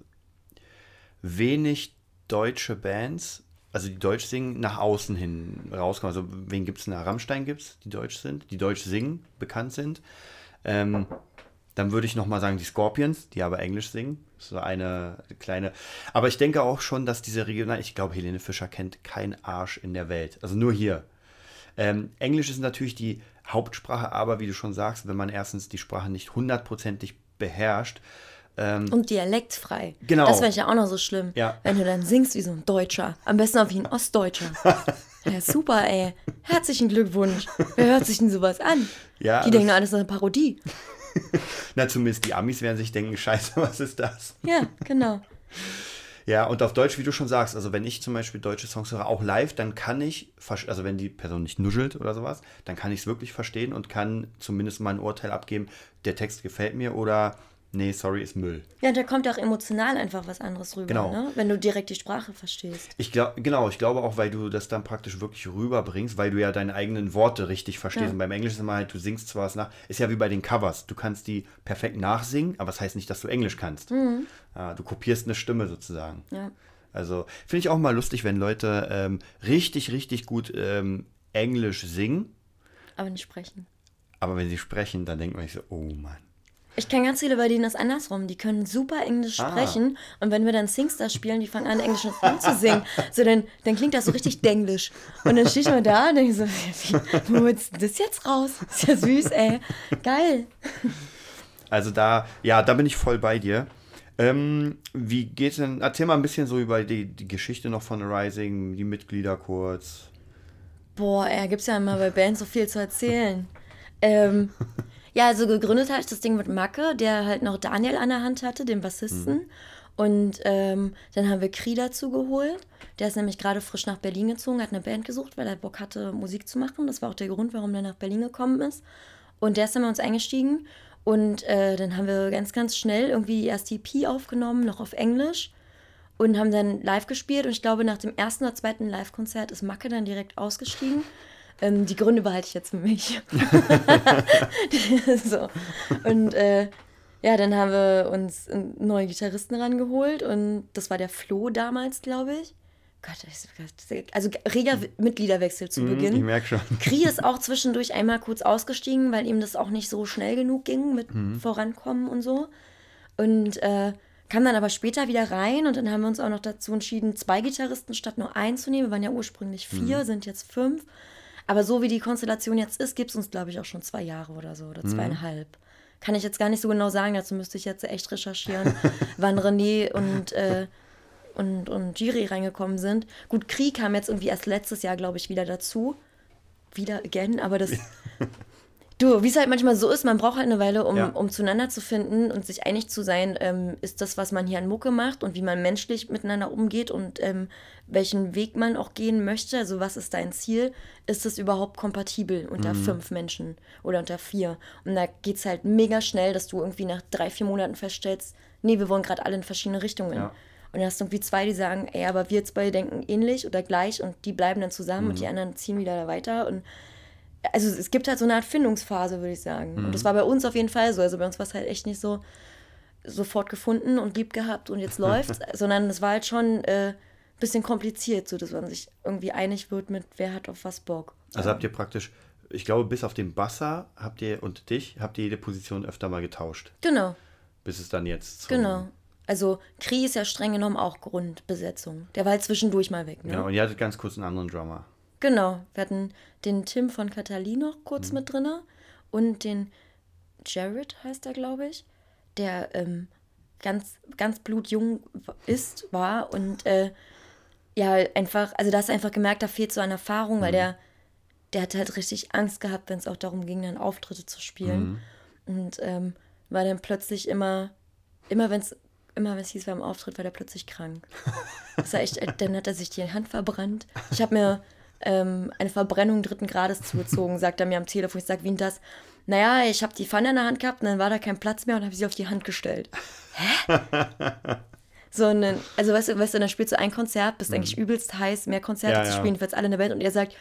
wenig deutsche Bands, also die Deutsch singen, nach außen hin rauskommen. Also wen gibt es da? Rammstein gibt es, die Deutsch sind, die Deutsch singen, bekannt sind. Ähm, dann würde ich nochmal sagen, die Scorpions, die aber Englisch singen. So eine kleine. Aber ich denke auch schon, dass diese regional. Ich glaube, Helene Fischer kennt keinen Arsch in der Welt. Also nur hier. Ähm, Englisch ist natürlich die Hauptsprache, aber wie du schon sagst, wenn man erstens die Sprache nicht hundertprozentig beherrscht, Und dialektfrei. Genau. Das wäre ja auch noch so schlimm. Ja. Wenn du dann singst wie so ein Deutscher. Am besten auch wie ein Ostdeutscher. ja, super, ey. Herzlichen Glückwunsch. Wer hört sich denn sowas an? Ja, Die denken, alles ist eine Parodie. na zumindest die Amis werden sich denken, scheiße, was ist das? Ja, genau. Ja, und auf Deutsch, wie du schon sagst, also wenn ich zum Beispiel deutsche Songs höre, auch live, dann kann ich, also wenn die Person nicht nuschelt oder sowas, dann kann ich es wirklich verstehen und kann zumindest mal ein Urteil abgeben, der Text gefällt mir oder nee, sorry, ist Müll. Ja, da kommt auch emotional einfach was anderes rüber, Genau. ne? wenn du direkt die Sprache verstehst. Ich glaube, genau, ich glaube auch, weil du das dann praktisch wirklich rüberbringst, weil du ja deine eigenen Worte richtig verstehst. Ja. Und beim Englisch ist immer halt, du singst zwar was nach, ist ja wie bei den Covers. Du kannst die perfekt nachsingen, aber das heißt nicht, dass du Englisch kannst. Ja, du kopierst eine Stimme sozusagen. Ja. Also finde ich auch mal lustig, wenn Leute ähm, richtig, richtig gut ähm, Englisch singen, Aber nicht sprechen. aber wenn sie sprechen, dann denkt man sich so, oh Mann. Ich kenne ganz viele, bei denen das andersrum. Die können super Englisch Ah. sprechen und wenn wir dann Singstar spielen, die fangen an, englische Songs zu singen. So, dann, dann klingt das so richtig denglisch. Und dann stehe ich mal da und denke so, wie, wo du das jetzt raus? Ist ja süß, ey. Geil. Also da, ja, da bin ich voll bei dir. Ähm, wie geht's denn? Erzähl mal ein bisschen so über die, die Geschichte noch von Rising, die Mitglieder kurz. Boah, ey, gibt's ja immer bei Bands so viel zu erzählen. Ähm, ja, also gegründet habe ich das Ding mit Macke, der halt noch Daniel an der Hand hatte, den Bassisten. Und ähm, dann haben wir Kri dazu geholt. Der ist nämlich gerade frisch nach Berlin gezogen, hat eine Band gesucht, weil er Bock hatte, Musik zu machen. Das war auch der Grund, warum der nach Berlin gekommen ist. Und der ist dann bei uns eingestiegen. Und äh, dann haben wir ganz, ganz schnell irgendwie die erste EP aufgenommen, noch auf Englisch und haben dann live gespielt. Und ich glaube, nach dem ersten oder zweiten Live-Konzert ist Macke dann direkt ausgestiegen. Ähm, die Gründe behalte ich jetzt für mich. so. Und äh, ja, dann haben wir uns einen neuen Gitarristen rangeholt und das war der Flo damals, glaube ich. Gott, also reger Mitgliederwechsel zu Beginn. Ich merke schon. Kri ist auch zwischendurch einmal kurz ausgestiegen, weil ihm das auch nicht so schnell genug ging mit Vorankommen und so. Und äh, kam dann aber später wieder rein und dann haben wir uns auch noch dazu entschieden, zwei Gitarristen statt nur einen zu nehmen. Wir waren ja ursprünglich vier, sind jetzt fünf. Aber so wie die Konstellation jetzt ist, gibt es uns, glaube ich, auch schon zwei Jahre oder so oder zweieinhalb. Kann ich jetzt gar nicht so genau sagen, dazu müsste ich jetzt echt recherchieren, wann René und, äh, und, und Giri reingekommen sind. Gut, Krieg kam jetzt irgendwie erst letztes Jahr, glaube ich, wieder dazu. Wieder again, aber das. Du, wie es halt manchmal so ist, man braucht halt eine Weile, um, Ja. um zueinander zu finden und sich einig zu sein, ähm, ist das, was man hier an Mucke macht und wie man menschlich miteinander umgeht und ähm, welchen Weg man auch gehen möchte. Also was ist dein Ziel? Ist es überhaupt kompatibel unter fünf Menschen oder unter vier? Und da geht es halt mega schnell, dass du irgendwie nach drei, vier Monaten feststellst, nee, wir wollen gerade alle in verschiedene Richtungen. Ja. Und dann hast du irgendwie zwei, die sagen, ey, aber wir zwei denken ähnlich oder gleich und die bleiben dann zusammen und die anderen ziehen wieder da weiter. Und also es gibt halt so eine Art Findungsphase, würde ich sagen. Und das war bei uns auf jeden Fall so. Also bei uns war es halt echt nicht so sofort gefunden und lieb gehabt und jetzt läuft's, sondern es war halt schon äh, bisschen kompliziert, so dass man sich irgendwie einig wird mit, wer hat auf was Bock. Also habt ihr praktisch, ich glaube, bis auf den Basser habt ihr und dich, habt ihr jede Position öfter mal getauscht. Genau, Bis es dann jetzt genau. Also Kri ist ja streng genommen auch Grundbesetzung. Der war halt zwischendurch mal weg, ne? Ja, und ihr hattet ganz kurz einen anderen Drummer. Genau, wir hatten den Tim von Katalin noch kurz Mhm. mit drinne und den Jared heißt er, glaube ich, der ähm, ganz, ganz blutjung ist, war und äh, ja, einfach, also da hast du einfach gemerkt, da fehlt so an Erfahrung, Mhm. weil der, der hat halt richtig Angst gehabt, wenn es auch darum ging, dann Auftritte zu spielen. Mhm. Und ähm, war dann plötzlich immer, immer wenn es immer wenn es hieß, wir haben einen Auftritt, war der plötzlich krank. Das war echt, äh, dann hat er sich die Hand verbrannt. Ich habe mir ähm, eine Verbrennung dritten Grades zugezogen, sagt er mir am Telefon. Ich sag, wie denn das? Naja, ich habe die Pfanne in der Hand gehabt und dann war da kein Platz mehr und habe sie auf die Hand gestellt. Hä? so, dann, also weißt du, weißt du, dann spielst du ein Konzert, bist eigentlich übelst heiß, mehr Konzerte Ja, zu ja. spielen, jetzt alle in der Band und er sagt,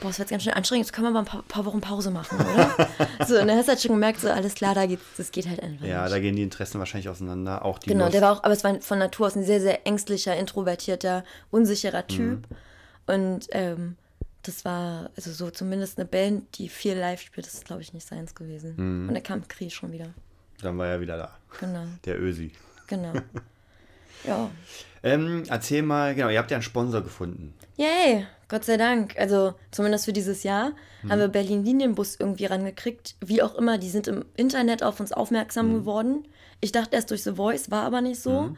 boah, das wird ganz schön anstrengend, jetzt können wir mal ein paar, paar Wochen Pause machen, oder? so, und dann hast du halt schon gemerkt, so, alles klar, da geht, das geht halt einfach Ja, nicht. da gehen die Interessen wahrscheinlich auseinander. Auch die Genau, Lust. der war auch, aber es war von Natur aus ein sehr, sehr ängstlicher, introvertierter, unsicherer Typ. Und ähm, das war, also so zumindest eine Band, die viel live spielt, das ist, glaube ich, nicht seins gewesen. Und da kam Kri schon wieder. Dann war er wieder da. Genau, Der Ösi. genau. ja. Ähm, erzähl mal, genau, ihr habt ja einen Sponsor gefunden. Yay, Gott sei Dank. Also zumindest für dieses Jahr haben wir Berlin Linienbus irgendwie rangekriegt. Wie auch immer, die sind im Internet auf uns aufmerksam geworden. Ich dachte erst durch The Voice, war aber nicht so.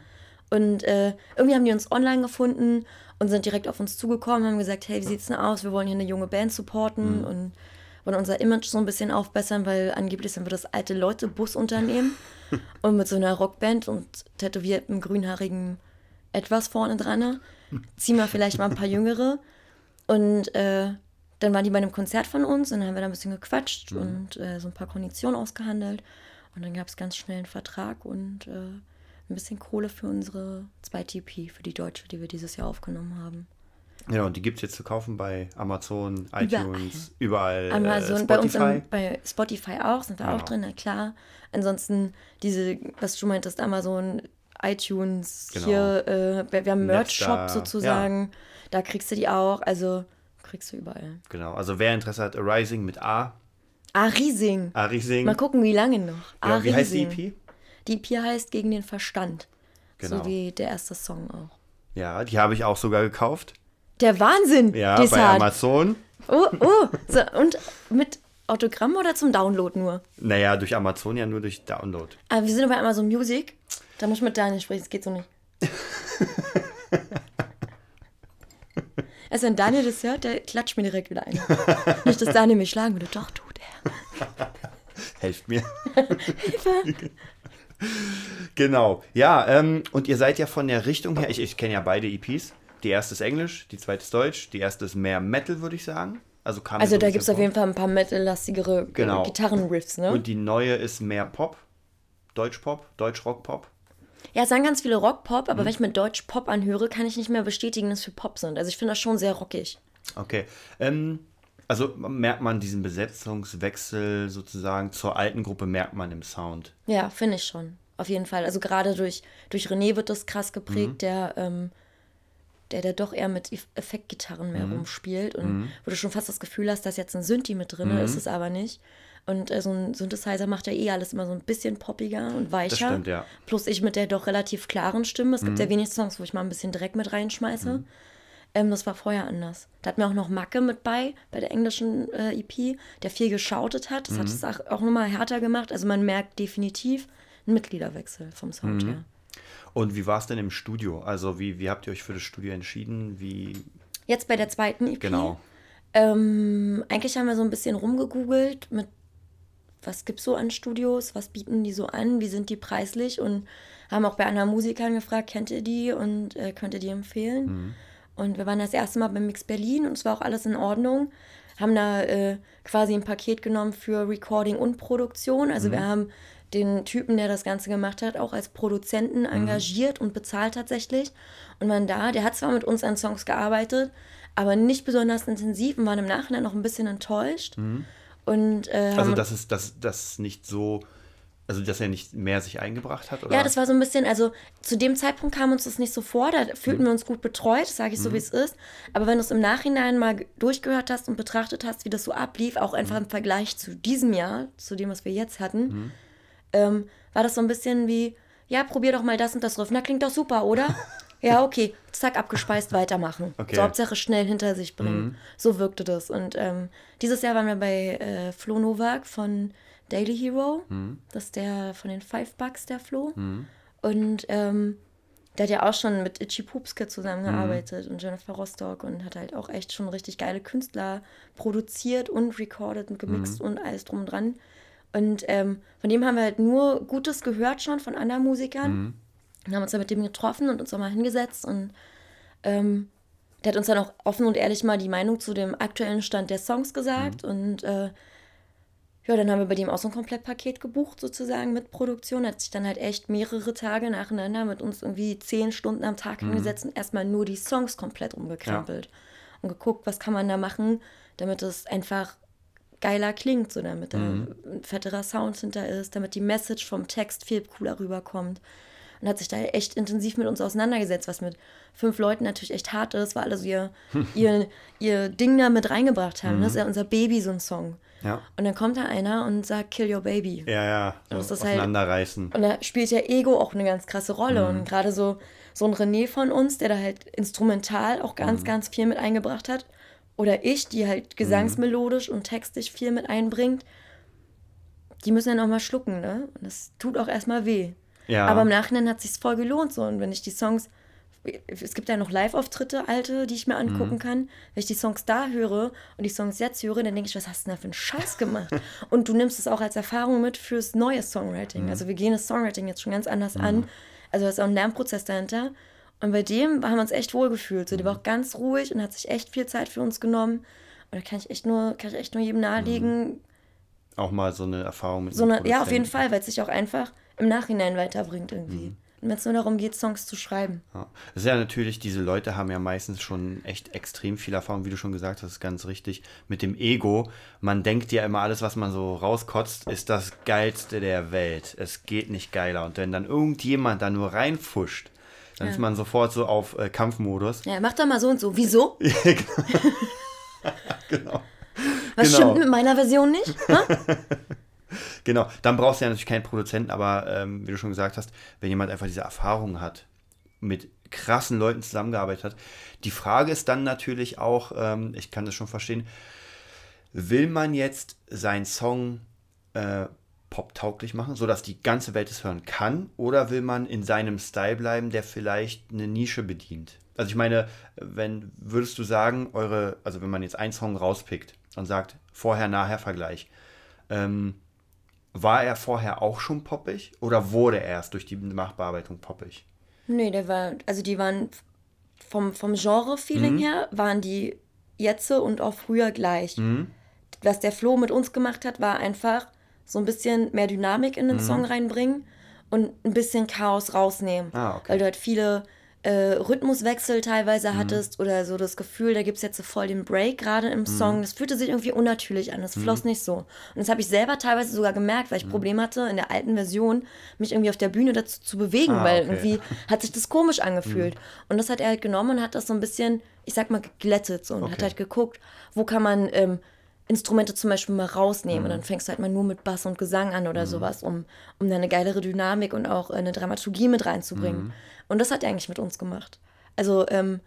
Und äh, irgendwie haben die uns online gefunden und sind direkt auf uns zugekommen, haben gesagt, hey, wie sieht's denn aus? Wir wollen hier eine junge Band supporten und wollen unser Image so ein bisschen aufbessern, weil angeblich sind wir das alte Leute-Busunternehmen. und mit so einer Rockband und tätowiertem grünhaarigen etwas vorne dran. Ziehen wir vielleicht mal ein paar Jüngere. Und äh, dann waren die bei einem Konzert von uns und dann haben wir da ein bisschen gequatscht und äh, so ein paar Konditionen ausgehandelt. Und dann gab es ganz schnell einen Vertrag und äh, ein bisschen Kohle für unsere zweite EP, für die deutsche, die wir dieses Jahr aufgenommen haben. Genau, und die gibt es jetzt zu kaufen bei Amazon, iTunes, überall. Amazon, äh, bei uns im, bei Spotify auch, sind wir auch Genau. drin, na klar. Ansonsten diese, was du meintest, Amazon, iTunes, Genau. hier, äh, wir wir haben einen Merch-Shop sozusagen, da kriegst du die auch, also kriegst du überall. Genau, also wer Interesse hat, Arising mit A. Riesing. Arising. Mal gucken, wie lange noch. Ja, wie heißt die. EP? Die EP heißt Gegen den Verstand. Genau. So wie der erste Song auch. Ja, die habe ich auch sogar gekauft. Der Wahnsinn! Ja, bei hart. Amazon. Oh, oh. So, und mit Autogramm oder zum Download nur? Naja, durch Amazon ja nur durch Download. Aber wir sind bei Amazon Music. Da muss ich mit Daniel sprechen, das geht so nicht. Also wenn Daniel das hört, der klatscht mir direkt wieder ein. Nicht, dass Daniel mich schlagen würde. Doch, tut er. Helft mir. genau. Ja, ähm, und ihr seid ja von der Richtung her, ich, ich kenne ja beide EPs. Die erste ist Englisch, die zweite ist Deutsch, die erste ist mehr Metal, würde ich sagen. Also, kam Also da gibt es auf jeden Fall ein paar metallastigere äh, Genau. Gitarrenriffs, ne? Und die neue ist mehr Pop. Deutsch-Pop, Deutsch-Rock-Pop. Ja, es sagen ganz viele Rock-Pop, Mhm. aber wenn ich mir Deutsch-Pop anhöre, kann ich nicht mehr bestätigen, dass wir Pop sind. Also ich finde das schon sehr rockig. Okay. Ähm, also merkt man diesen Besetzungswechsel sozusagen zur alten Gruppe, merkt man im Sound. Ja, finde ich schon. Auf jeden Fall. Also gerade durch, durch René wird das krass geprägt, Mhm. der, ähm, der, der doch eher mit Eff- Effektgitarren Mhm. mehr rumspielt und wo du schon fast das Gefühl hast, dass jetzt ein Synthi mit drin Mhm. ist es aber nicht. Und äh, so ein Synthesizer macht ja eh alles immer so ein bisschen poppiger und weicher. stimmt, ja. Plus ich mit der doch relativ klaren Stimme. Es Mhm. gibt ja wenig Songs, wo ich mal ein bisschen Dreck mit reinschmeiße. Ähm, das war vorher anders. Da hat mir auch noch Macke mit bei, bei der englischen äh, EP, der viel geschautet hat. Das hat es auch, auch nochmal härter gemacht. Also man merkt definitiv einen Mitgliederwechsel vom Sound Mhm. her. Und wie war es denn im Studio? Also wie, wie habt ihr euch für das Studio entschieden? Wie Jetzt bei der zweiten EP. genau? Ähm, eigentlich haben wir so ein bisschen rumgegoogelt mit, was gibt's so an Studios, was bieten die so an, wie sind die preislich und haben auch bei anderen Musikern gefragt, kennt ihr die und äh, könnt ihr die empfehlen? Und wir waren das erste Mal beim Mix Berlin und es war auch alles in Ordnung. Haben da äh, quasi ein Paket genommen für Recording und Produktion. Also wir haben den Typen, der das Ganze gemacht hat, auch als Produzenten engagiert und bezahlt tatsächlich. Und waren da, der hat zwar mit uns an Songs gearbeitet, aber nicht besonders intensiv und waren im Nachhinein noch ein bisschen enttäuscht. Und, äh, Also dass es dass das nicht so, also dass er nicht mehr sich eingebracht hat? Oder? Ja, das war so ein bisschen, also zu dem Zeitpunkt kam uns das nicht so vor, da fühlten Mhm. wir uns gut betreut, sage ich so, wie es ist. Aber wenn du es im Nachhinein mal ge- durchgehört hast und betrachtet hast, wie das so ablief, auch Mhm. einfach im Vergleich zu diesem Jahr, zu dem, was wir jetzt hatten, ähm, war das so ein bisschen wie, ja, probier doch mal das und das Riff. Na, klingt doch super, oder? ja, okay, zack, abgespeist, weitermachen. Okay. So Hauptsache schnell hinter sich bringen. So wirkte das. Und ähm, dieses Jahr waren wir bei äh, Flo Novak von Daily Hero. Das ist der von den Five Bucks, der Flo. Und ähm, der hat ja auch schon mit Itchy Pupske zusammengearbeitet und Jennifer Rostock und hat halt auch echt schon richtig geile Künstler produziert und recorded und gemixt und alles drum und dran. Und ähm, von dem haben wir halt nur Gutes gehört schon von anderen Musikern. Und haben uns dann mit dem getroffen und uns auch mal hingesetzt und ähm, der hat uns dann auch offen und ehrlich mal die Meinung zu dem aktuellen Stand der Songs gesagt. Und äh, ja, dann haben wir bei dem auch so ein Komplettpaket gebucht, sozusagen mit Produktion. Hat sich dann halt echt mehrere Tage nacheinander mit uns irgendwie zehn Stunden am Tag hingesetzt und erstmal nur die Songs komplett umgekrempelt. Und geguckt, was kann man da machen, damit es einfach geiler klingt, so damit da ein fetterer Sound hinter ist, damit die Message vom Text viel cooler rüberkommt. Und hat sich da echt intensiv mit uns auseinandergesetzt, was mit fünf Leuten natürlich echt hart ist, weil alle so ihr, ihr, ihr Ding da mit reingebracht haben. Das ist ja unser Baby, so ein Song. Ja. Und dann kommt da einer und sagt, kill your baby. Ja, ja. So Das ist halt- auseinanderreißen. Und da spielt ja Ego auch eine ganz krasse Rolle. Mhm. Und gerade so, so ein René von uns, der da halt instrumental auch ganz, Mhm. ganz viel mit eingebracht hat. Oder ich, die halt gesangsmelodisch und textlich viel mit einbringt. Die müssen dann auch mal schlucken, ne? Und das tut auch erstmal weh. Ja. Aber im Nachhinein hat sich's voll gelohnt so. Und wenn ich die Songs, es gibt ja noch Live-Auftritte, alte, die ich mir angucken Mhm. kann. Wenn ich die Songs da höre und die Songs jetzt höre, dann denke ich, was hast du denn da für einen Scheiß gemacht? und du nimmst es auch als Erfahrung mit fürs neue Songwriting. Mhm. Also wir gehen das Songwriting jetzt schon ganz anders an. Also da ist auch ein Lernprozess dahinter. Und bei dem haben wir uns echt wohl gefühlt. So, der Mhm. war auch ganz ruhig und hat sich echt viel Zeit für uns genommen. Und da kann ich echt nur, kann ich echt nur jedem nahelegen, Auch mal so eine Erfahrung mit so einem eine, ja, auf jeden. Fall, weil es sich auch einfach im Nachhinein weiterbringt irgendwie. Wenn es nur darum geht, Songs zu schreiben. Ja. Das ist ja natürlich, diese Leute haben ja meistens schon echt extrem viel Erfahrung, wie du schon gesagt hast, ist ganz richtig, mit dem Ego. Man denkt ja immer, alles, was man so rauskotzt, ist das Geilste der Welt. Es geht nicht geiler. Und wenn dann irgendjemand da nur reinfuscht, dann Ja. ist man sofort so auf äh, Kampfmodus. Ja, mach doch mal so und so. Wieso? Genau. Was Genau. stimmt mit meiner Version nicht? Genau, dann brauchst du ja natürlich keinen Produzenten, aber ähm, wie du schon gesagt hast, wenn jemand einfach diese Erfahrung hat, mit krassen Leuten zusammengearbeitet hat, die Frage ist dann natürlich auch, ähm, ich kann das schon verstehen, will man jetzt seinen Song äh, poptauglich machen, sodass die ganze Welt es hören kann, oder will man in seinem Style bleiben, der vielleicht eine Nische bedient? Also ich meine, wenn würdest du sagen, eure, also wenn man jetzt einen Song rauspickt und sagt, vorher-nachher-Vergleich, ähm, war er vorher auch schon poppig oder wurde er erst durch die Nachbearbeitung poppig? nee, der war, also die waren vom, vom Genre-Feeling Mhm. her, waren die jetzt und auch früher gleich. Mhm. Was der Flo mit uns gemacht hat, war einfach so ein bisschen mehr Dynamik in den Mhm. Song reinbringen und ein bisschen Chaos rausnehmen. Ah, okay. Weil du halt viele äh, Rhythmuswechsel teilweise Mhm. hattest oder so das Gefühl, da gibt es jetzt so voll den Break gerade im Mhm. Song. Das fühlte sich irgendwie unnatürlich an, das floss nicht so. Und das habe ich selber teilweise sogar gemerkt, Mhm. weil ich Probleme hatte in der alten Version, mich irgendwie auf der Bühne dazu zu bewegen, Ah, weil okay. irgendwie hat sich das komisch angefühlt. Und das hat er halt genommen und hat das so ein bisschen, ich sag mal, geglättet so und hat Okay. halt geguckt, wo kann man ähm, Instrumente zum Beispiel mal rausnehmen Mhm. und dann fängst du halt mal nur mit Bass und Gesang an oder sowas, um, um da eine geilere Dynamik und auch eine Dramaturgie mit reinzubringen. Mhm. Und das hat er eigentlich mit uns gemacht. Also ähm,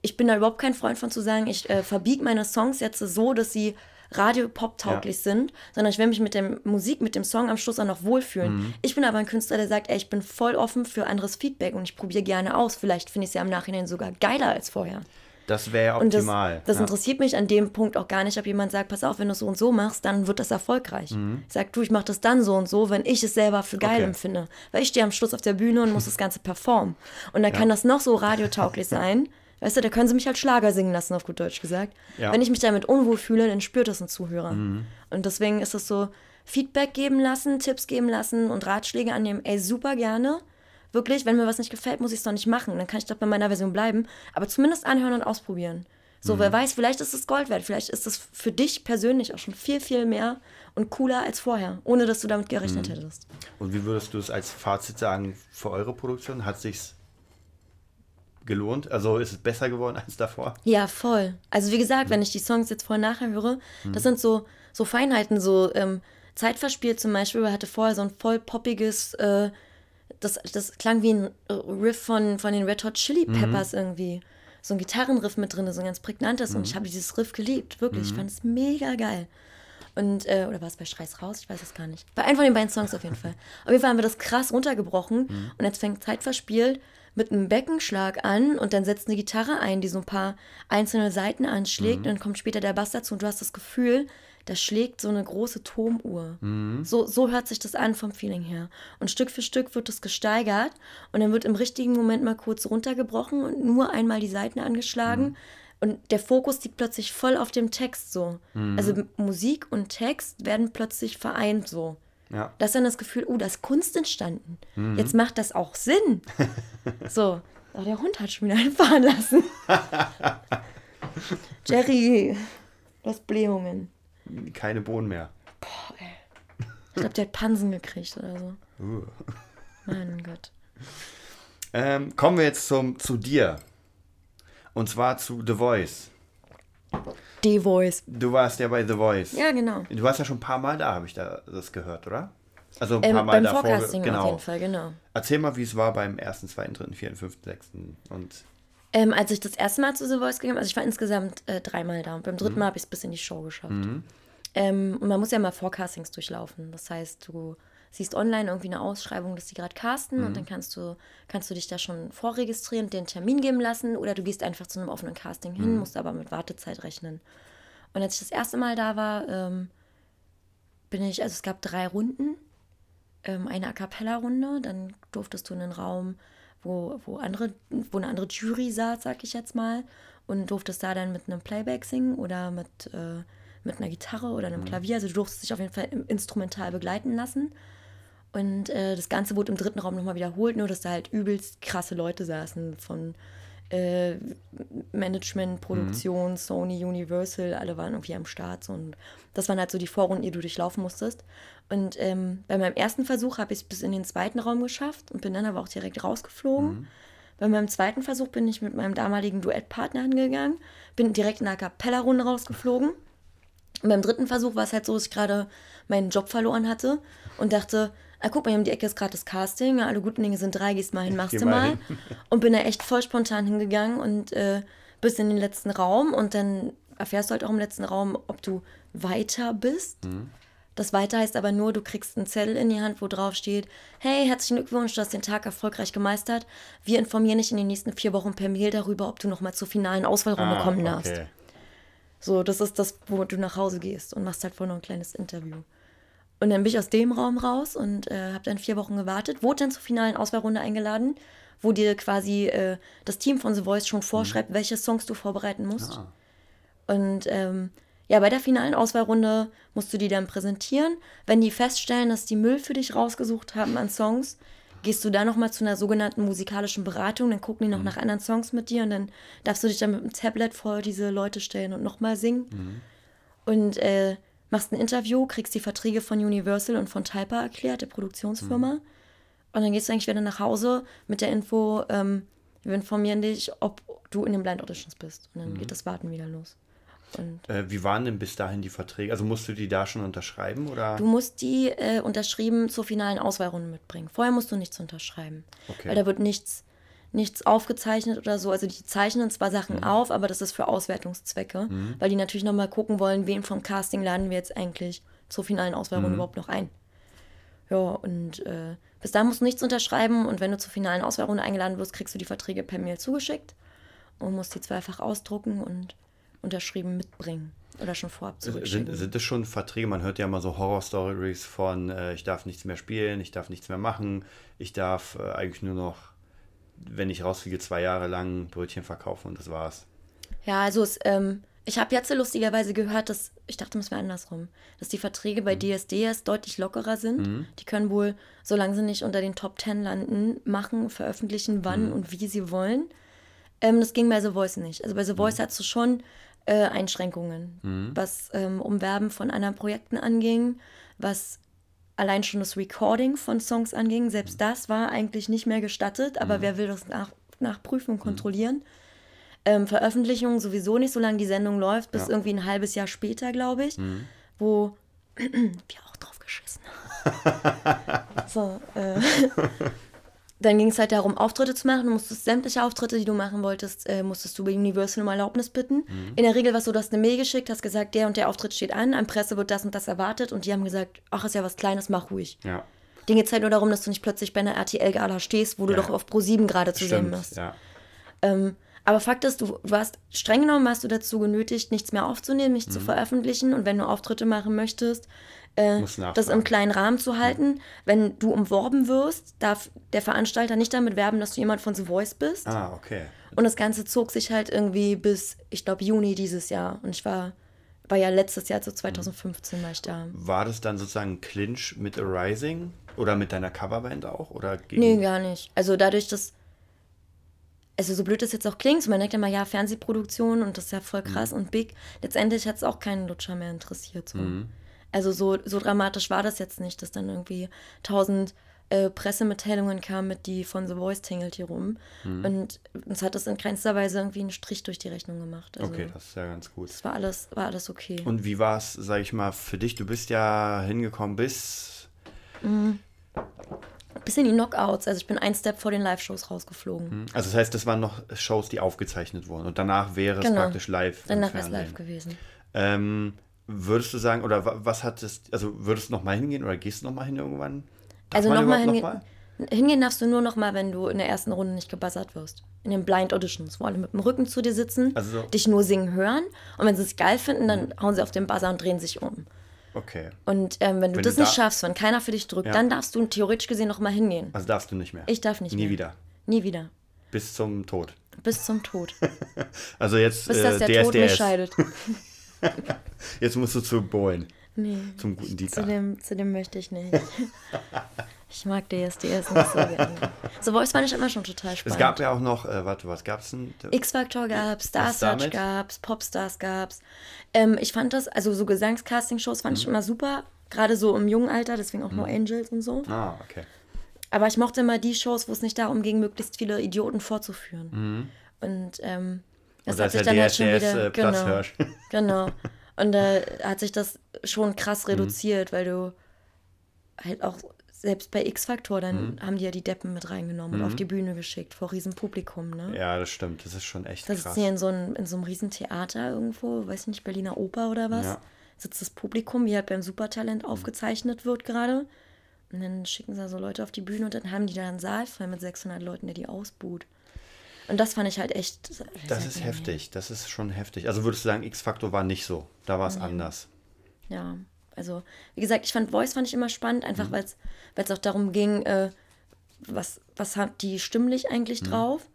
ich bin da überhaupt kein Freund von zu sagen, ich äh, verbiege meine Songs jetzt so, dass sie radio-pop-tauglich sind, sondern ich will mich mit der Musik, mit dem Song am Schluss auch noch wohlfühlen. Mhm. Ich bin aber ein Künstler, der sagt, ey, ich bin voll offen für anderes Feedback und ich probiere gerne aus. Vielleicht finde ich es ja im Nachhinein sogar geiler als vorher. Das wäre Und das, optimal. das ja. interessiert mich an dem Punkt auch gar nicht, ob jemand sagt, pass auf, wenn du es so und so machst, dann wird das erfolgreich. Ich sag, du, ich mache das dann so und so, wenn ich es selber für geil Mhm. Okay. empfinde. Weil ich stehe am Schluss auf der Bühne und muss das Ganze performen. Und dann kann das noch so radiotauglich sein. Weißt du, da können sie mich halt Schlager singen lassen, auf gut Deutsch gesagt. Ja. Mhm. Wenn ich mich damit unwohl fühle, dann spürt das ein Zuhörer. Und deswegen ist es so, Feedback geben lassen, Tipps geben lassen und Ratschläge annehmen, ey, super gerne. Wirklich, wenn mir was nicht gefällt, muss ich es doch nicht machen. Dann kann ich doch bei meiner Version bleiben. Aber zumindest anhören und ausprobieren. So, Mhm. wer weiß, vielleicht ist es Gold wert. Vielleicht ist es für dich persönlich auch schon viel, viel mehr und cooler als vorher, ohne dass du damit gerechnet Mhm. hättest. Und wie würdest du es als Fazit sagen für eure Produktion? Hat sich's gelohnt? Also ist es besser geworden als davor? Ja, voll. Also wie gesagt, wenn ich die Songs jetzt vorher nachher höre, das sind so, so Feinheiten, so ähm, Zeitverspiel zum Beispiel, hatte vorher so ein voll poppiges, äh, das, das klang wie ein Riff von, von den Red Hot Chili Peppers irgendwie. So ein Gitarrenriff mit drin, so ein ganz prägnantes. Und ich habe dieses Riff geliebt, wirklich. Ich fand es mega geil. Und, äh, oder war es bei Schreiß raus? Ich weiß es gar nicht. Bei einem von den beiden Songs auf jeden Fall. Auf jeden Fall haben wir das krass runtergebrochen. Und jetzt fängt Zeit verspielt mit einem Beckenschlag an und dann setzt eine Gitarre ein, die so ein paar einzelne Seiten anschlägt. Und dann kommt später der Bass dazu und du hast das Gefühl, da schlägt so eine große Turmuhr. Mhm. So, so hört sich das an vom Feeling her. Und Stück für Stück wird es gesteigert und dann wird im richtigen Moment mal kurz runtergebrochen und nur einmal die Seiten angeschlagen. Mhm. Und der Fokus liegt plötzlich voll auf dem Text so. Mhm. Also Musik und Text werden plötzlich vereint so. Ja. Da ist dann das Gefühl, oh, da ist Kunst entstanden. Mhm. Jetzt macht das auch Sinn. so, oh, der Hund hat schon wieder einfahren lassen. Jerry, du hast Blähungen. Keine Bohnen mehr. Ich glaube, der hat Pansen gekriegt oder so. Uh. Mein Gott. Ähm, kommen wir jetzt zum, zu dir. Und zwar zu The Voice. D-Voice. Du warst ja bei The Voice. Ja, genau. Du warst ja schon ein paar Mal da, habe ich da das gehört, oder? Also ein Ähm, paar Mal beim davor. Forecasting genau. auf jeden Fall, genau. Erzähl mal, wie es war beim ersten, zweiten, dritten, vierten, fünften, sechsten und Ähm, als ich das erste Mal zu The Voice gegangen bin, also ich war insgesamt äh, dreimal da und beim Mhm. dritten Mal habe ich es bis in die Show geschafft. Ähm, und man muss ja mal Forecastings durchlaufen. Das heißt, du siehst online irgendwie eine Ausschreibung, dass die gerade casten Mhm. und dann kannst du, kannst du dich da schon vorregistrieren, dir einen Termin geben lassen oder du gehst einfach zu einem offenen Casting Mhm. hin, musst aber mit Wartezeit rechnen. Und als ich das erste Mal da war, ähm, bin ich, also es gab drei Runden, ähm, eine A Cappella-Runde, dann durftest du in einen Raum, wo, wo, andere, wo eine andere Jury saß, sag ich jetzt mal, und durftest da dann mit einem Playback singen oder mit, äh, mit einer Gitarre oder einem Klavier. Also du durftest dich auf jeden Fall instrumental begleiten lassen. Und äh, das Ganze wurde im dritten Raum nochmal wiederholt, nur dass da halt übelst krasse Leute saßen von äh, Management, Produktion, Sony, Universal, alle waren irgendwie am Start. So. Und das waren halt so die Vorrunden, die du durchlaufen musstest. Und ähm, bei meinem ersten Versuch habe ich es bis in den zweiten Raum geschafft und bin dann aber auch direkt rausgeflogen. Bei meinem zweiten Versuch bin ich mit meinem damaligen Duettpartner hingegangen, bin direkt in der Capella-Runde rausgeflogen. Und beim dritten Versuch war es halt so, dass ich gerade meinen Job verloren hatte und dachte, ah, guck mal, hier um die Ecke ist gerade das Casting, ja, alle guten Dinge sind drei, gehst mal hin, machst du mal mal. Und bin da echt voll spontan hingegangen und äh, bis in den letzten Raum und dann erfährst du halt auch im letzten Raum, ob du weiter bist. Das Weiter heißt aber nur, du kriegst einen Zettel in die Hand, wo drauf steht, hey, herzlichen Glückwunsch, du hast den Tag erfolgreich gemeistert. Wir informieren dich in den nächsten vier Wochen per Mail darüber, ob du nochmal zur finalen Auswahlrunde Ah, kommen darfst. okay. So, das ist das, wo du nach Hause gehst und machst halt vorher noch ein kleines Interview. Und dann bin ich aus dem Raum raus und äh, habe dann vier Wochen gewartet, wurde dann zur finalen Auswahlrunde eingeladen, wo dir quasi äh, das Team von The Voice schon vorschreibt, welche Songs du vorbereiten musst. Ah. Und ähm, ja, bei der finalen Auswahlrunde musst du die dann präsentieren. Wenn die feststellen, dass die Müll für dich rausgesucht haben an Songs, gehst du da nochmal zu einer sogenannten musikalischen Beratung. Dann gucken die noch nach anderen Songs mit dir und dann darfst du dich dann mit dem Tablet vor diese Leute stellen und nochmal singen. Und äh, machst ein Interview, kriegst die Verträge von Universal und von Typer erklärt, der Produktionsfirma. Und dann gehst du eigentlich wieder nach Hause mit der Info, ähm, wir informieren dich, ob du in den Blind Auditions bist. Und dann geht das Warten wieder los. Äh, wie waren denn bis dahin die Verträge? Also musst du die da schon unterschreiben oder? du musst die äh, unterschrieben zur finalen Auswahlrunde mitbringen. Vorher musst du nichts unterschreiben. Okay. Weil da wird nichts, nichts aufgezeichnet oder so. Also die zeichnen zwar Sachen Mhm. auf, aber das ist für Auswertungszwecke. Weil die natürlich nochmal gucken wollen, wen vom Casting laden wir jetzt eigentlich zur finalen Auswahlrunde Mhm. überhaupt noch ein. Ja, und äh, bis dahin musst du nichts unterschreiben und wenn du zur finalen Auswahlrunde eingeladen wirst, kriegst du die Verträge per Mail zugeschickt und musst die zweifach ausdrucken und unterschrieben mitbringen. Oder schon vorab zurückschicken. Sind, sind das schon Verträge? Man hört ja mal so Horror-Stories von, äh, ich darf nichts mehr spielen, ich darf nichts mehr machen, ich darf äh, eigentlich nur noch, wenn ich rausfliege, zwei Jahre lang Brötchen verkaufen und das war's. Ja, also es, ähm, ich habe jetzt lustigerweise gehört, dass, ich dachte, es wäre andersrum, dass die Verträge bei DSDS deutlich lockerer sind. Die können wohl, solange sie nicht unter den Top Ten landen, machen, veröffentlichen, wann und wie sie wollen. Ähm, das ging bei The Voice nicht. Also bei The Voice hattest du schon äh, Einschränkungen, was ähm, Umwerben von anderen Projekten anging, was allein schon das Recording von Songs anging. Selbst das war eigentlich nicht mehr gestattet, aber wer will das nach, nachprüfen und kontrollieren? Ähm, Veröffentlichung sowieso nicht, solange die Sendung läuft, bis Ja. irgendwie ein halbes Jahr später, glaube ich, wo wir auch drauf geschissen haben. so, äh, dann ging es halt darum, Auftritte zu machen. Du musstest sämtliche Auftritte, die du machen wolltest, äh, musstest du bei Universal um Erlaubnis bitten. In der Regel war es so, du hast eine Mail geschickt, hast gesagt, der und der Auftritt steht an, an Presse wird das und das erwartet und die haben gesagt, ach, ist ja was Kleines, mach ruhig. Ja, Ding geht halt nur darum, dass du nicht plötzlich bei einer RTL-Gala stehst, wo du Ja. doch auf Pro7 gerade zu sehen stimmt. bist. Ja. Ähm, Aber Fakt ist, du warst streng genommen, warst du dazu genötigt, nichts mehr aufzunehmen, nichts zu Mhm. veröffentlichen. Und wenn du Auftritte machen möchtest, äh, das im kleinen Rahmen zu halten. Wenn du umworben wirst, darf der Veranstalter nicht damit werben, dass du jemand von The Voice bist. Ah, okay. Und das Ganze zog sich halt irgendwie bis, ich glaube, Juni dieses Jahr. Und ich war, war ja letztes Jahr, so 2015 war ich da. War das dann sozusagen ein Clinch mit Arising? Oder mit deiner Coverband auch? Oder gegen, Nee, gar nicht. Also dadurch, dass. Also so blöd das jetzt auch klingt, so man denkt immer, ja, Fernsehproduktion und das ist ja voll krass und big. Letztendlich hat es auch keinen Lutscher mehr interessiert. So. Also so, so dramatisch war das jetzt nicht, dass dann irgendwie tausend äh, Pressemitteilungen kamen mit die von The Voice tingelt hier rum. Und uns hat das in keinster Weise irgendwie einen Strich durch die Rechnung gemacht. Also Okay, das ist ja ganz gut. das war alles, war alles okay. Und wie war es, sag ich mal, für dich? Du bist ja hingekommen bis. Bis in die Knockouts. Also ich bin ein Step vor den Live-Shows rausgeflogen. Also das heißt, das waren noch Shows, die aufgezeichnet wurden. Und danach wäre es Genau. praktisch live. Danach wäre es live gewesen. Ähm, würdest du sagen, oder wa- was hat es, also würdest du nochmal hingehen oder gehst du nochmal hin irgendwann? Darf Also nochmal hingehen. noch? Hingehen darfst du nur noch mal, wenn du in der ersten Runde nicht gebuzzert wirst. In den Blind Auditions, wo alle mit dem Rücken zu dir sitzen, Also so- dich nur singen hören. Und wenn sie es geil finden, dann hauen sie auf den Buzzer und drehen sich um. Okay. Und ähm, wenn du Wenn das du nicht schaffst, wenn keiner für dich drückt, Ja. dann darfst du theoretisch gesehen noch mal hingehen. Also darfst du nicht mehr. Ich darf nicht Nie mehr. wieder. Nie wieder. Bis zum Tod. Bis zum Tod. Also jetzt Bis äh, dass der Tod mich DSDS. scheidet. Jetzt musst du zu Bohlen. Nee. Zum guten Zu Dieter. dem, zu dem möchte ich nicht. Ich mag DSDS nicht so gerne. So Voice fand ich immer schon total Es spannend. gab ja auch noch, äh, warte, was gab's denn? X-Factor gab's, Star Search gab's, Popstars gab's. Ähm, ich fand das, also so Gesangscasting-Shows fand ich Mhm. immer super. Gerade so im jungen Alter, deswegen auch No Angels und so. Ah, okay. Aber ich mochte immer die Shows, wo es nicht darum ging, möglichst viele Idioten vorzuführen. Und ähm, das Mhm. Und da hat ist sich ja dann halt schon wieder. Platzhirsch. Genau. Und da hat sich das schon Mhm. krass reduziert, weil du halt auch, selbst bei X-Factor, dann Mhm. haben die ja die Deppen mit reingenommen und auf die Bühne geschickt, vor riesen Publikum, ne? Ja, das stimmt. Das ist schon echt Das krass. ist hier in so, einem, in so einem riesen Theater irgendwo, weiß nicht, Berliner Oper oder was. Ja. Sitzt das Publikum, wie halt beim Supertalent aufgezeichnet wird gerade. Und dann schicken sie da so Leute auf die Bühne und dann haben die da einen Saal voll mit 600 Leuten, der die ausbuht. Und das fand ich halt echt. Das ist heftig. Das ist schon heftig. Also würdest du sagen, X-Faktor war nicht so. Da war es anders. Ja, also wie gesagt, ich fand Voice fand ich immer spannend, einfach Mhm. weil es auch darum ging, äh, was, was hat die stimmlich eigentlich drauf.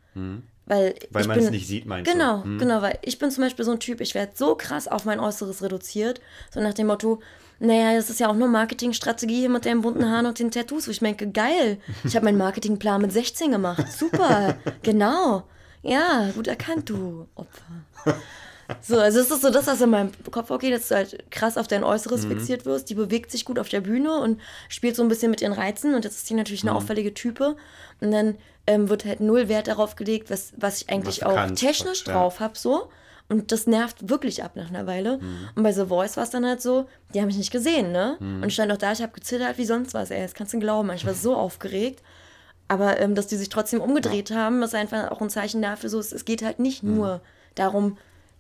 Weil. Weil ich man es nicht sieht, meinst du? Genau, Hm. genau, weil ich bin zum Beispiel so ein Typ, ich werde so krass auf mein Äußeres reduziert, so nach dem Motto, naja, das ist ja auch nur Marketingstrategie hier mit den bunten Haaren und den Tattoos, wo ich denke, geil, ich habe meinen Marketingplan mit 16 gemacht, super, genau, ja, gut erkannt, du Opfer. So, also es ist so das, was in meinem Kopf vorgeht, dass du halt krass auf dein Äußeres Mhm. fixiert wirst. Die bewegt sich gut auf der Bühne und spielt so ein bisschen mit ihren Reizen und jetzt ist die natürlich Mhm. eine auffällige Type. Und dann ähm, wird halt null Wert darauf gelegt, was, was ich eigentlich du auch kannst, technisch ja. drauf habe, so. Und das nervt wirklich ab nach einer Weile. Mhm. Und bei The Voice war es dann halt so, die haben mich nicht gesehen, ne? Mhm. Und ich stand auch da, ich habe gezittert wie sonst was, ey. Das kannst du glauben. Ich war so aufgeregt. Aber ähm, dass die sich trotzdem umgedreht haben, ist einfach auch ein Zeichen dafür, so, es, es geht halt nicht nur darum,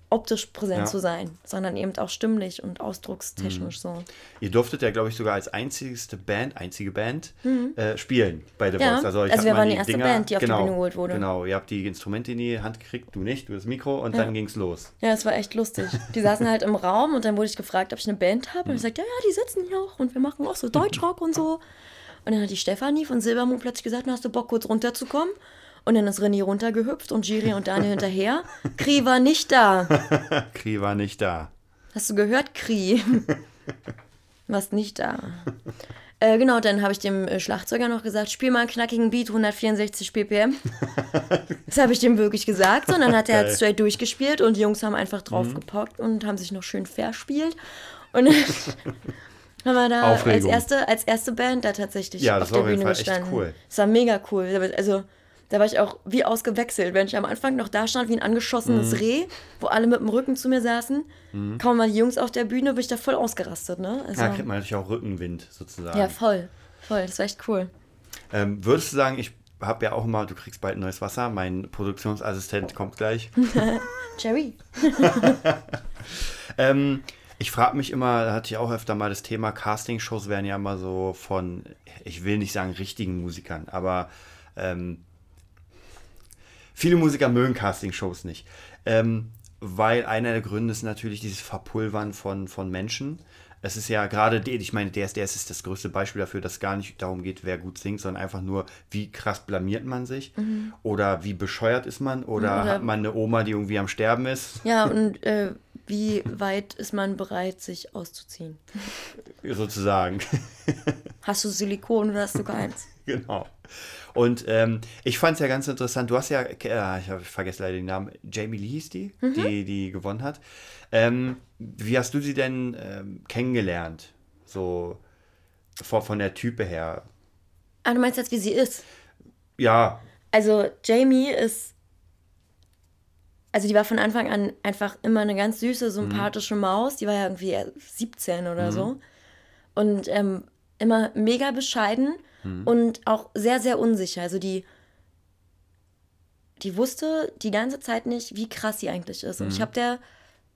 optisch präsent Mhm. Ja. zu sein, sondern eben auch stimmlich und ausdruckstechnisch so. Ihr durftet ja, glaube ich, sogar als einzigste Band, einzige Band, äh, spielen bei The Mhm. Ja, Voice. Also, ich also wir waren die erste Band, die auf die genau, Bühne geholt wurde. Genau, ihr habt die Instrumente in die Hand gekriegt, du nicht, du das Mikro und dann ging's los. Ja, es war echt lustig. Die saßen halt im Raum und dann wurde ich gefragt, ob ich eine Band habe. Und ich sagte, ja, ja, die sitzen hier auch und wir machen auch so Deutschrock und so. Und dann hat die Stefanie von Silbermond plötzlich gesagt, hast du Bock, kurz runterzukommen? Und dann ist René runtergehüpft und Giri und Daniel hinterher. Kri war nicht da. Kri war nicht da. Hast du gehört, Kri? Warst nicht da. Äh, genau, dann habe ich dem äh, Schlagzeuger noch gesagt, spiel mal einen knackigen Beat, 164 BPM. das habe ich dem wirklich gesagt. Und dann hat er halt straight durchgespielt und die Jungs haben einfach drauf gepockt und haben sich noch schön verspielt. Und dann haben wir da als erste, als erste Band da tatsächlich Ja, auf das der war auf jeden Bühne Fall echt gestanden. cool. Das war mega cool. Also da war ich auch wie ausgewechselt, wenn ich am Anfang noch da stand wie ein angeschossenes Mhm. Reh, wo alle mit dem Rücken zu mir saßen. Kaum mal die Jungs auf der Bühne, bin ich da voll ausgerastet, ne? Also, Da kriegt man natürlich auch Rückenwind sozusagen. ja, voll. Voll, das war echt cool. Ähm, würdest du sagen, ich habe ja auch immer, du kriegst bald neues Wasser, mein Produktionsassistent kommt gleich. Jerry. Ähm, ich frage mich immer, da hatte ich auch öfter mal das Thema, Castingshows werden ja immer so von, ich will nicht sagen richtigen Musikern, aber ähm, viele Musiker mögen Castingshows nicht. Ähm, weil einer der Gründe ist natürlich dieses Verpulvern von, von Menschen. Es ist ja gerade, ich meine, DSDS ist das größte Beispiel dafür, dass es gar nicht darum geht, wer gut singt, sondern einfach nur, wie krass blamiert man sich oder wie bescheuert ist man oder, Mhm. Oder- hat man eine Oma, die irgendwie am Sterben ist, Ja, und äh, wie weit ist man bereit, sich auszuziehen? sozusagen. Hast du Silikon oder hast du keins? Genau. Und ähm, ich fand es ja ganz interessant. Du hast ja, äh, ich, hab, ich vergesse leider den Namen, Jamie Lee hieß die, die, die gewonnen hat. Ähm, wie hast du sie denn ähm, kennengelernt? So von, von der Type her. Ah, du meinst jetzt, wie sie ist? Ja, Also Jamie ist, also die war von Anfang an einfach immer eine ganz süße, sympathische Maus. Die war ja irgendwie erst 17 oder so. Und ähm, immer mega bescheiden und auch sehr, sehr unsicher. Also die, die wusste die ganze Zeit nicht, wie krass sie eigentlich ist. Und ich habe der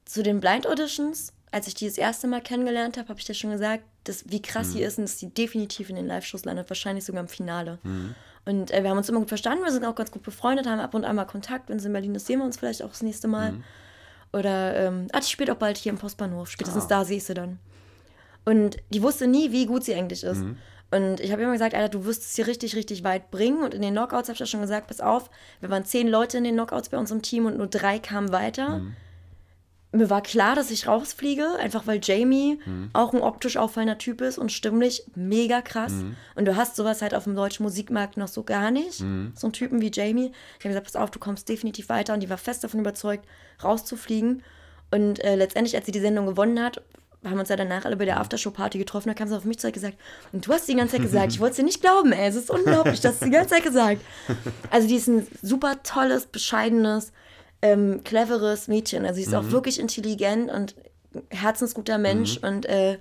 zu den Blind Auditions, als ich die das erste Mal kennengelernt habe, habe ich dir schon gesagt, dass, wie krass sie ist und dass sie definitiv in den Live-Shows landet, wahrscheinlich sogar im Finale. Und äh, wir haben uns immer gut verstanden, wir sind auch ganz gut befreundet, haben ab und an mal Kontakt. Wenn sie in Berlin ist, sehen wir uns vielleicht auch das nächste Mal. Oder, ähm, ah, die spielt auch bald hier im Postbahnhof. Spätestens da sehe ich sie dann. Und die wusste nie, wie gut sie eigentlich ist. Und ich habe immer gesagt, Alter, du wirst es hier richtig, richtig weit bringen. Und in den Knockouts habe ich ja schon gesagt, pass auf, wir waren zehn Leute in den Knockouts bei uns im Team und nur drei kamen weiter. Mir war klar, dass ich rausfliege, einfach weil Jamie auch ein optisch auffallender Typ ist und stimmlich mega krass. Und du hast sowas halt auf dem deutschen Musikmarkt noch so gar nicht. So einen Typen wie Jamie. Ich habe gesagt, pass auf, du kommst definitiv weiter. Und die war fest davon überzeugt, rauszufliegen. Und äh, letztendlich, als sie die Sendung gewonnen hat, haben uns ja danach alle bei der Aftershow-Party getroffen. Da kam sie auf mich zurück gesagt, und du hast die ganze Zeit gesagt, ich wollte es dir nicht glauben, ey. Es ist unglaublich, das hast du die ganze Zeit gesagt. Also die ist ein super tolles, bescheidenes, ähm, cleveres Mädchen. Also sie ist auch wirklich intelligent und herzensguter Mensch. Und äh,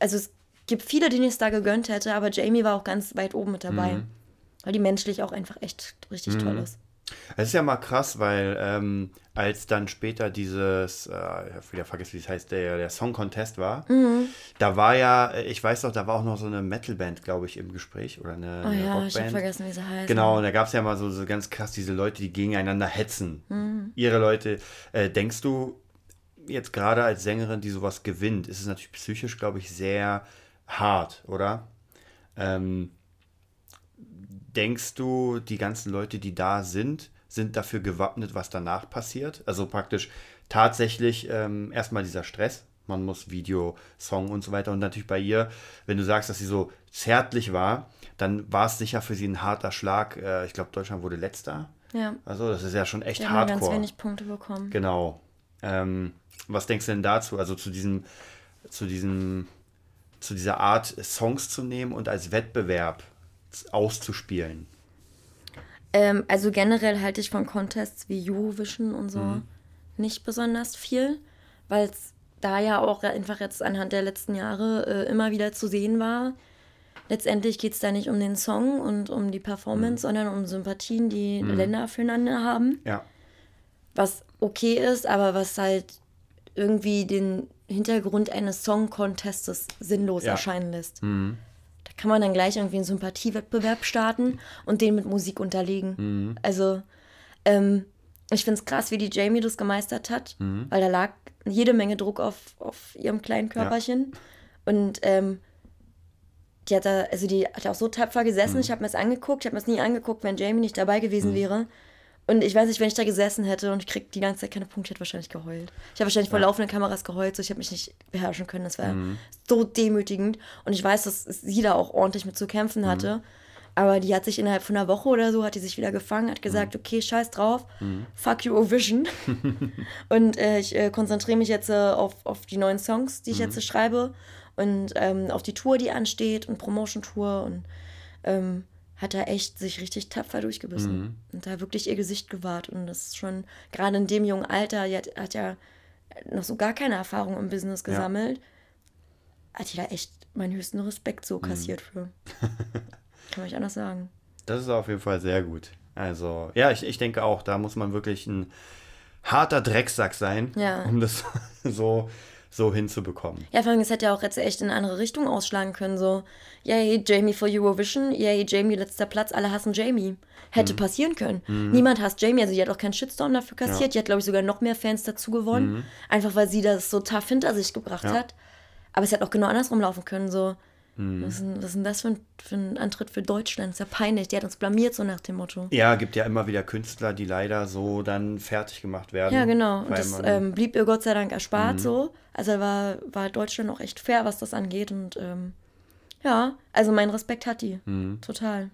also es gibt viele, denen ich es da gegönnt hätte, aber Jamie war auch ganz weit oben mit dabei. Weil die menschlich auch einfach echt richtig toll ist. Es ist ja mal krass, weil ähm, als dann später dieses, äh, ich hab wieder vergessen, wie es heißt, der, der Song Contest war, Mhm. da war ja, äh, ich weiß doch, da war auch noch so eine Metalband, glaube ich, im Gespräch oder eine, Oh eine ja, ich habe Rockband. vergessen, wie sie heißt. Genau, und da gab es ja mal so, so ganz krass diese Leute, die gegeneinander hetzen. Mhm. Ihre Leute. Äh, denkst du, jetzt gerade als Sängerin, die sowas gewinnt, ist es natürlich psychisch, glaube ich, sehr hart, oder? Ähm, denkst du, die ganzen Leute, die da sind, sind dafür gewappnet, was danach passiert? Also praktisch tatsächlich ähm, erstmal dieser Stress. Man muss Video, Song und so weiter. Und natürlich bei ihr, wenn du sagst, dass sie so zärtlich war, dann war es sicher für sie ein harter Schlag. Äh, ich glaube, Deutschland wurde letzter. Ja, Also das ist ja schon echt die haben ja ganz hardcore. wenig Punkte bekommen. Genau. Ähm, was denkst du denn dazu? Also zu diesem, zu diesem, zu dieser Art Songs zu nehmen und als Wettbewerb auszuspielen. Ähm, also generell halte ich von Contests wie Eurovision und so nicht besonders viel, weil es da ja auch einfach jetzt anhand der letzten Jahre äh, immer wieder zu sehen war. Letztendlich geht es da nicht um den Song und um die Performance, sondern um Sympathien, die Länder füreinander haben. Ja. was okay ist, aber was halt irgendwie den Hintergrund eines Song-Contestes sinnlos Ja. erscheinen lässt. Da kann man dann gleich irgendwie einen Sympathiewettbewerb starten und den mit Musik unterlegen. Also, ähm, ich finde es krass, wie die Jamie das gemeistert hat, weil da lag jede Menge Druck auf, auf ihrem kleinen Körperchen. Und ähm, die hat da, also die hat auch so tapfer gesessen. Ich habe mir das angeguckt. Ich habe mir das nie angeguckt, wenn Jamie nicht dabei gewesen wäre. Und ich weiß nicht, wenn ich da gesessen hätte und ich krieg die ganze Zeit keine Punkte, ich hätte wahrscheinlich geheult. Ich habe wahrscheinlich vor laufenden Kameras geheult, so ich habe mich nicht beherrschen können. Das war so demütigend. Und ich weiß, dass sie da auch ordentlich mit zu kämpfen hatte. Aber die hat sich innerhalb von einer Woche oder so, hat die sich wieder gefangen, hat gesagt, okay, scheiß drauf, fuck you, Vision. und äh, ich äh, konzentriere mich jetzt äh, auf, auf die neuen Songs, die ich jetzt schreibe und ähm, auf die Tour, die ansteht und Promotion-Tour und ähm, hat da echt sich richtig tapfer durchgebissen und da wirklich ihr Gesicht gewahrt. Und das ist schon, gerade in dem jungen Alter, hat, hat ja noch so gar keine Erfahrung im Business gesammelt, hat die da echt meinen höchsten Respekt so kassiert für. Kann man nicht anders sagen. Das ist auf jeden Fall sehr gut. Also, ja, ich, ich denke auch, da muss man wirklich ein harter Drecksack sein, Ja. um das so so hinzubekommen. Ja, vor allem, es hätte ja auch jetzt echt in eine andere Richtung ausschlagen können. So, yay, Jamie for Eurovision, yay, Jamie letzter Platz, alle hassen Jamie. Hätte Mhm. passieren können. Niemand hasst Jamie, also die hat auch keinen Shitstorm dafür kassiert. Die hat, glaube ich, sogar noch mehr Fans dazu gewonnen. Einfach weil sie das so tough hinter sich gebracht Mhm. Ja. hat. Aber es hätte auch genau andersrum laufen können. So, Mhm. was, ist denn, was ist denn das für ein, für ein Antritt für Deutschland? ist ja peinlich. Die hat uns blamiert, so nach dem Motto. Ja, gibt ja immer wieder Künstler, die leider so dann fertig gemacht werden. Ja, genau. Und das ähm, blieb ihr Gott sei Dank erspart Mhm. so. Also war, war Deutschland auch echt fair, was das angeht. Und ähm, ja, also mein Respekt hat die. Mhm. Total.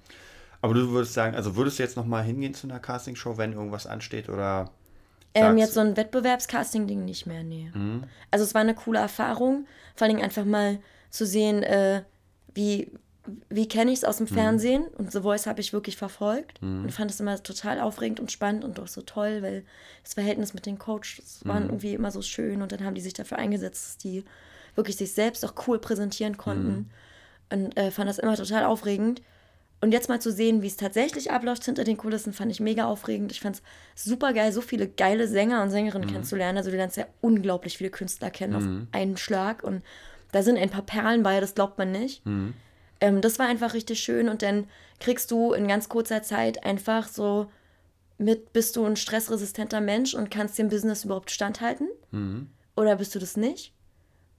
aber du würdest sagen, also würdest du jetzt nochmal hingehen zu einer Castingshow, wenn irgendwas ansteht oder Ähm, jetzt so ein Wettbewerbscasting-Ding nicht mehr, nee. Also es war eine coole Erfahrung, vor allem einfach mal zu sehen, äh, wie, wie kenne ich es aus dem Fernsehen und The Voice habe ich wirklich verfolgt und fand es immer total aufregend und spannend und auch so toll, weil das Verhältnis mit den Coaches waren irgendwie immer so schön und dann haben die sich dafür eingesetzt, dass die wirklich sich selbst auch cool präsentieren konnten und äh, fand das immer total aufregend. Und jetzt mal zu sehen, wie es tatsächlich abläuft hinter den Kulissen, fand ich mega aufregend. Ich fand es super geil, so viele geile Sänger und Sängerinnen kennenzulernen. Also du lernst ja unglaublich viele Künstler kennen auf einen Schlag. Und da sind ein paar Perlen bei, das glaubt man nicht. Ähm, das war einfach richtig schön. Und dann kriegst du in ganz kurzer Zeit einfach so mit, bist du ein stressresistenter Mensch und kannst dem Business überhaupt standhalten? Oder bist du das nicht?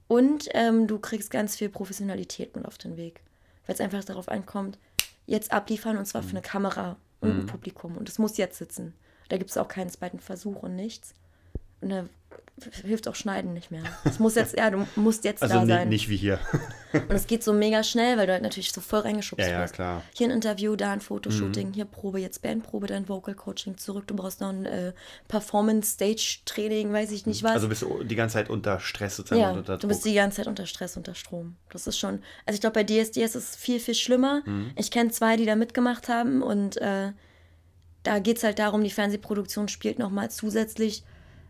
Und ähm, du kriegst ganz viel Professionalität mit auf den Weg. Weil es einfach darauf ankommt, jetzt abliefern und zwar für eine Kamera und ein Publikum. Und es muss jetzt sitzen. Da gibt es auch keinen zweiten Versuch und nichts. Und da hilft auch Schneiden nicht mehr. Es muss jetzt, ja, du musst jetzt also da ni- sein. nicht wie hier. Und es geht so mega schnell, weil du halt natürlich so voll reingeschubst Ja, ja, wirst. klar. Mhm. Hier ein Interview, da ein Fotoshooting, hier Probe, jetzt Bandprobe, dann Vocal Coaching zurück. Du brauchst noch ein äh, Performance Stage Training, weiß ich nicht was. Also bist du die ganze Zeit unter Stress sozusagen ja, unter du bist die ganze Zeit unter Stress, unter Strom. Das ist schon. Also ich glaube, bei DSDS ist es viel, viel schlimmer. Mhm. Ich kenne zwei, die da mitgemacht haben und äh, da geht es halt darum, die Fernsehproduktion spielt nochmal zusätzlich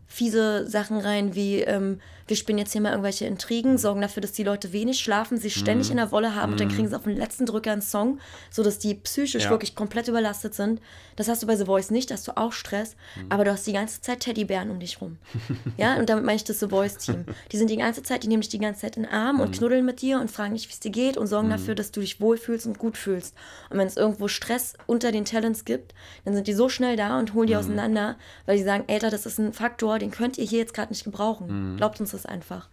fiese Sachen rein, wie ähm, wir spielen jetzt hier mal irgendwelche Intrigen, sorgen dafür, dass die Leute wenig schlafen, sie Mhm. ständig in der Wolle haben und dann kriegen sie auf den letzten Drücker einen Song, sodass die psychisch Ja. wirklich komplett überlastet sind. Das hast du bei The Voice nicht, da hast du auch Stress, Mhm. aber du hast die ganze Zeit Teddybären um dich rum. ja, und damit meine ich das The Voice-Team. Die sind die ganze Zeit, die nehmen dich die ganze Zeit in den Arm Mhm. und knuddeln mit dir und fragen dich, wie es dir geht und sorgen dafür, dass du dich wohlfühlst und gut fühlst. Und wenn es irgendwo Stress unter den Talents gibt, dann sind die so schnell da und holen die Mhm. auseinander, weil die sagen, Alter, das ist ein Faktor, den könnt ihr hier jetzt gerade nicht gebrauchen. Mhm. Glaubt uns das einfach.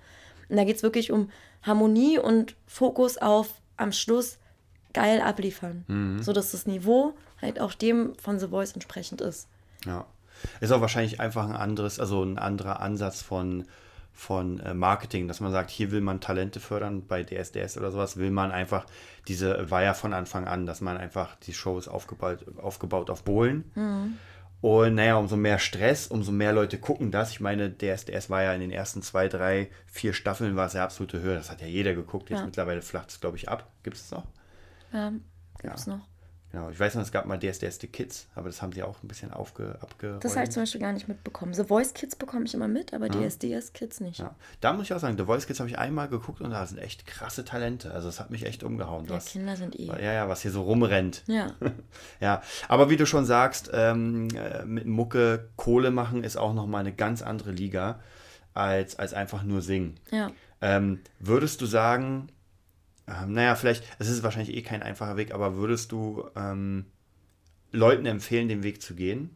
Und da geht es wirklich um Harmonie und Fokus auf am Schluss geil abliefern. Mhm. So dass das Niveau halt auch dem von The Voice entsprechend ist. Ja. Ist auch wahrscheinlich einfach ein anderes, also ein anderer Ansatz von, von äh, Marketing, dass man sagt, hier will man Talente fördern, bei DSDS oder sowas will man einfach, diese war ja von Anfang an, dass man einfach, die Show ist aufgebaut, aufgebaut auf Bohlen. Und naja, umso mehr Stress, umso mehr Leute gucken das. Ich meine, DSDS war ja in den ersten zwei, drei, vier Staffeln war es ja absolute Höhe. Das hat ja jeder geguckt. Jetzt Ja. mittlerweile flacht es, glaube ich, ab. Gibt es noch? Ja, gibt's noch. Genau. Ich weiß noch, es gab mal DSDS The Kids, aber das haben sie auch ein bisschen aufge, abgeräumt. Das habe ich zum Beispiel gar nicht mitbekommen. The Voice Kids bekomme ich immer mit, aber DSDS Kids nicht. Ja. Da muss ich auch sagen, The Voice Kids habe ich einmal geguckt und da sind echt krasse Talente. Also es hat mich echt umgehauen. Ja, Was, Kinder sind eh. ja, ja, was hier so rumrennt. Ja. Ja, aber wie du schon sagst, ähm, äh, mit Mucke Kohle machen ist auch nochmal eine ganz andere Liga als, als einfach nur singen. Ja. Ähm, würdest du sagen, ähm, naja, vielleicht, es ist wahrscheinlich eh kein einfacher Weg, aber würdest du ähm, Leuten empfehlen, den Weg zu gehen?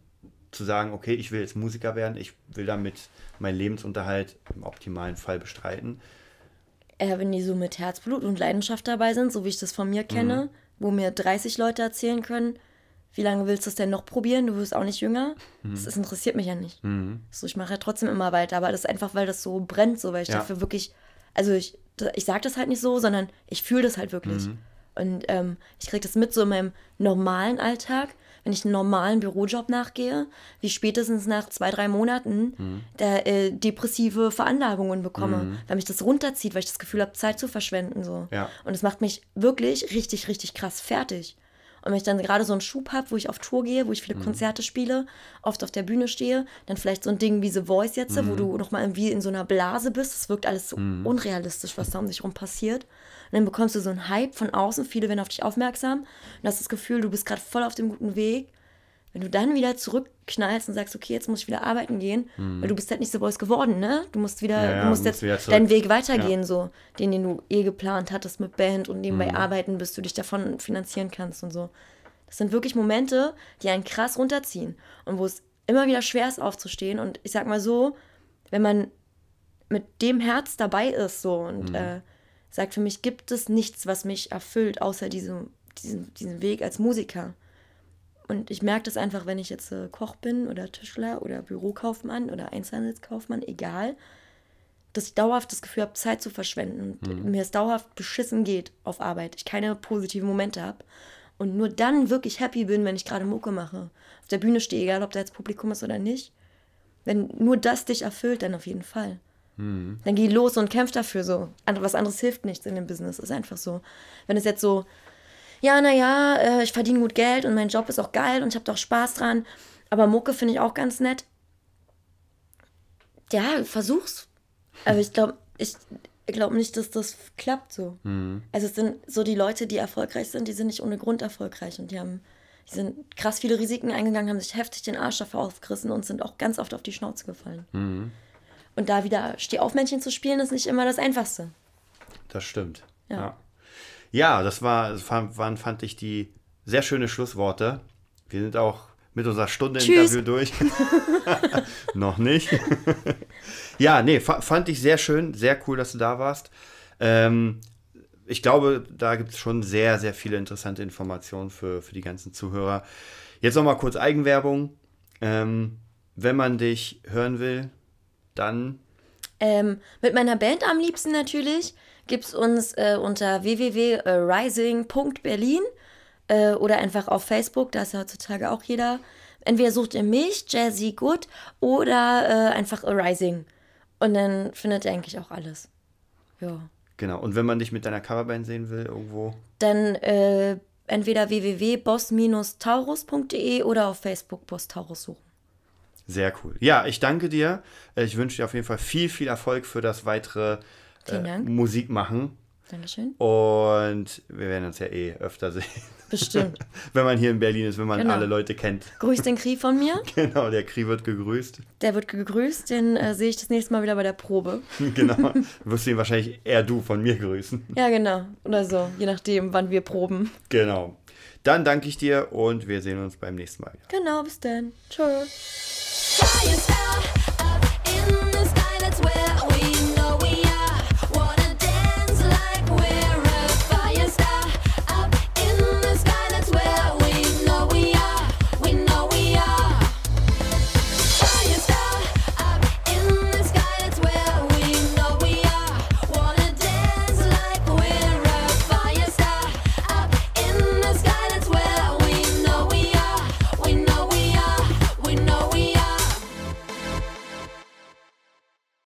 Zu sagen, okay, ich will jetzt Musiker werden, ich will damit meinen Lebensunterhalt im optimalen Fall bestreiten. Äh, wenn die so mit Herzblut und Leidenschaft dabei sind, so wie ich das von mir kenne, Mhm. wo mir 30 Leute erzählen können, wie lange willst du es denn noch probieren? Du wirst auch nicht jünger. Mhm. Das, das interessiert mich ja nicht. So, ich mache ja trotzdem immer weiter, aber das ist einfach, weil das so brennt, so weil ich Ja. dafür wirklich, also ich, ich sage das halt nicht so, sondern ich fühle das halt wirklich. Mhm. Und ähm, ich kriege das mit so in meinem normalen Alltag, wenn ich einen normalen Bürojob nachgehe, wie spätestens nach zwei, drei Monaten Mhm. da äh, depressive Veranlagungen bekomme, weil mich das runterzieht, weil ich das Gefühl habe, Zeit zu verschwenden. So. Ja. Und es macht mich wirklich richtig, richtig krass fertig. Und wenn ich dann gerade so einen Schub habe, wo ich auf Tour gehe, wo ich viele Konzerte spiele, oft auf der Bühne stehe, dann vielleicht so ein Ding wie The Voice jetzt, wo du nochmal irgendwie in so einer Blase bist. Das wirkt alles so unrealistisch, was da um dich rum passiert. Und dann bekommst du so einen Hype von außen, viele werden auf dich aufmerksam und hast das Gefühl, du bist gerade voll auf dem guten Weg. Wenn du dann wieder zurückknallst und sagst, okay, jetzt muss ich wieder arbeiten gehen, weil du bist halt nicht The Voice geworden, ne? Du musst wieder, Mhm. Ja, ja, du musst musst jetzt deinen Weg weitergehen, so, den, den du eh geplant hattest mit Band und Mhm. nebenbei arbeiten, bis du dich davon finanzieren kannst und so. Das sind wirklich Momente, die einen krass runterziehen und wo es immer wieder schwer ist aufzustehen. Und ich sag mal so, wenn man mit dem Herz dabei ist so und äh, sagt, für mich gibt es nichts, was mich erfüllt, außer diesem, diesen, diesen Weg als Musiker. Und ich merke das einfach, wenn ich jetzt äh, Koch bin oder Tischler oder Bürokaufmann oder Einzelhandelskaufmann, egal, dass ich dauerhaft das Gefühl habe, Zeit zu verschwenden und mir es dauerhaft beschissen geht auf Arbeit. Ich keine positiven Momente habe. Und nur dann wirklich happy bin, wenn ich gerade Mucke mache. Auf der Bühne stehe, egal ob da jetzt Publikum ist oder nicht. Wenn nur das dich erfüllt, dann auf jeden Fall. Dann geh los und kämpf dafür so. Was anderes hilft nichts in dem Business. Ist einfach so. Wenn es jetzt so, ja, naja, äh, ich verdiene gut Geld und mein Job ist auch geil und ich habe doch Spaß dran. Aber Mucke finde ich auch ganz nett. Ja, versuch's. Aber ich glaube, ich glaube nicht, dass das klappt so. Also es sind so die Leute, die erfolgreich sind, die sind nicht ohne Grund erfolgreich und die haben, die sind krass viele Risiken eingegangen, haben sich heftig den Arsch dafür aufgerissen und sind auch ganz oft auf die Schnauze gefallen. Und da wieder Stehaufmännchen zu spielen, ist nicht immer das Einfachste. Das stimmt. Ja. Ja, ja das, war, das waren, fand ich die sehr schöne Schlussworte. Wir sind auch mit unserer Stunde Tschüss. Interview durch. Noch nicht. ja, nee, fa fand ich sehr schön, sehr cool, dass du da warst. Ähm, ich glaube, da gibt es schon sehr, sehr viele interessante Informationen für, für die ganzen Zuhörer. Jetzt nochmal kurz Eigenwerbung. Ähm, wenn man dich hören will, dann Ähm, mit meiner Band am liebsten natürlich gibt es uns äh, unter www.rising.berlin äh, oder einfach auf Facebook, da ist ja heutzutage auch jeder. Entweder sucht ihr mich, Jazzy Good, oder äh, einfach Rising. Und dann findet ihr eigentlich auch alles. Ja. Genau. Und wenn man dich mit deiner Coverband sehen will, irgendwo. Dann äh, entweder www.boss-taurus.de oder auf Facebook Boss Taurus suchen. Sehr cool. Ja, ich danke dir. Äh, Ich wünsche dir auf jeden Fall viel, viel Erfolg für das weitere äh, Dank. Musik machen. Dankeschön. Und wir werden uns ja eh öfter sehen. Bestimmt. wenn man hier in Berlin ist, wenn man Genau. alle Leute kennt. Grüß den Krie von mir. Genau, der Kri wird gegrüßt. Der wird gegrüßt. Den äh, sehe ich das nächste Mal wieder bei der Probe. genau. Wirst du ihn wahrscheinlich eher du von mir grüßen. Ja, genau. Oder so. Je nachdem, wann wir proben. Genau. Dann danke ich dir und wir sehen uns beim nächsten Mal wieder. Genau, bis dann. Star,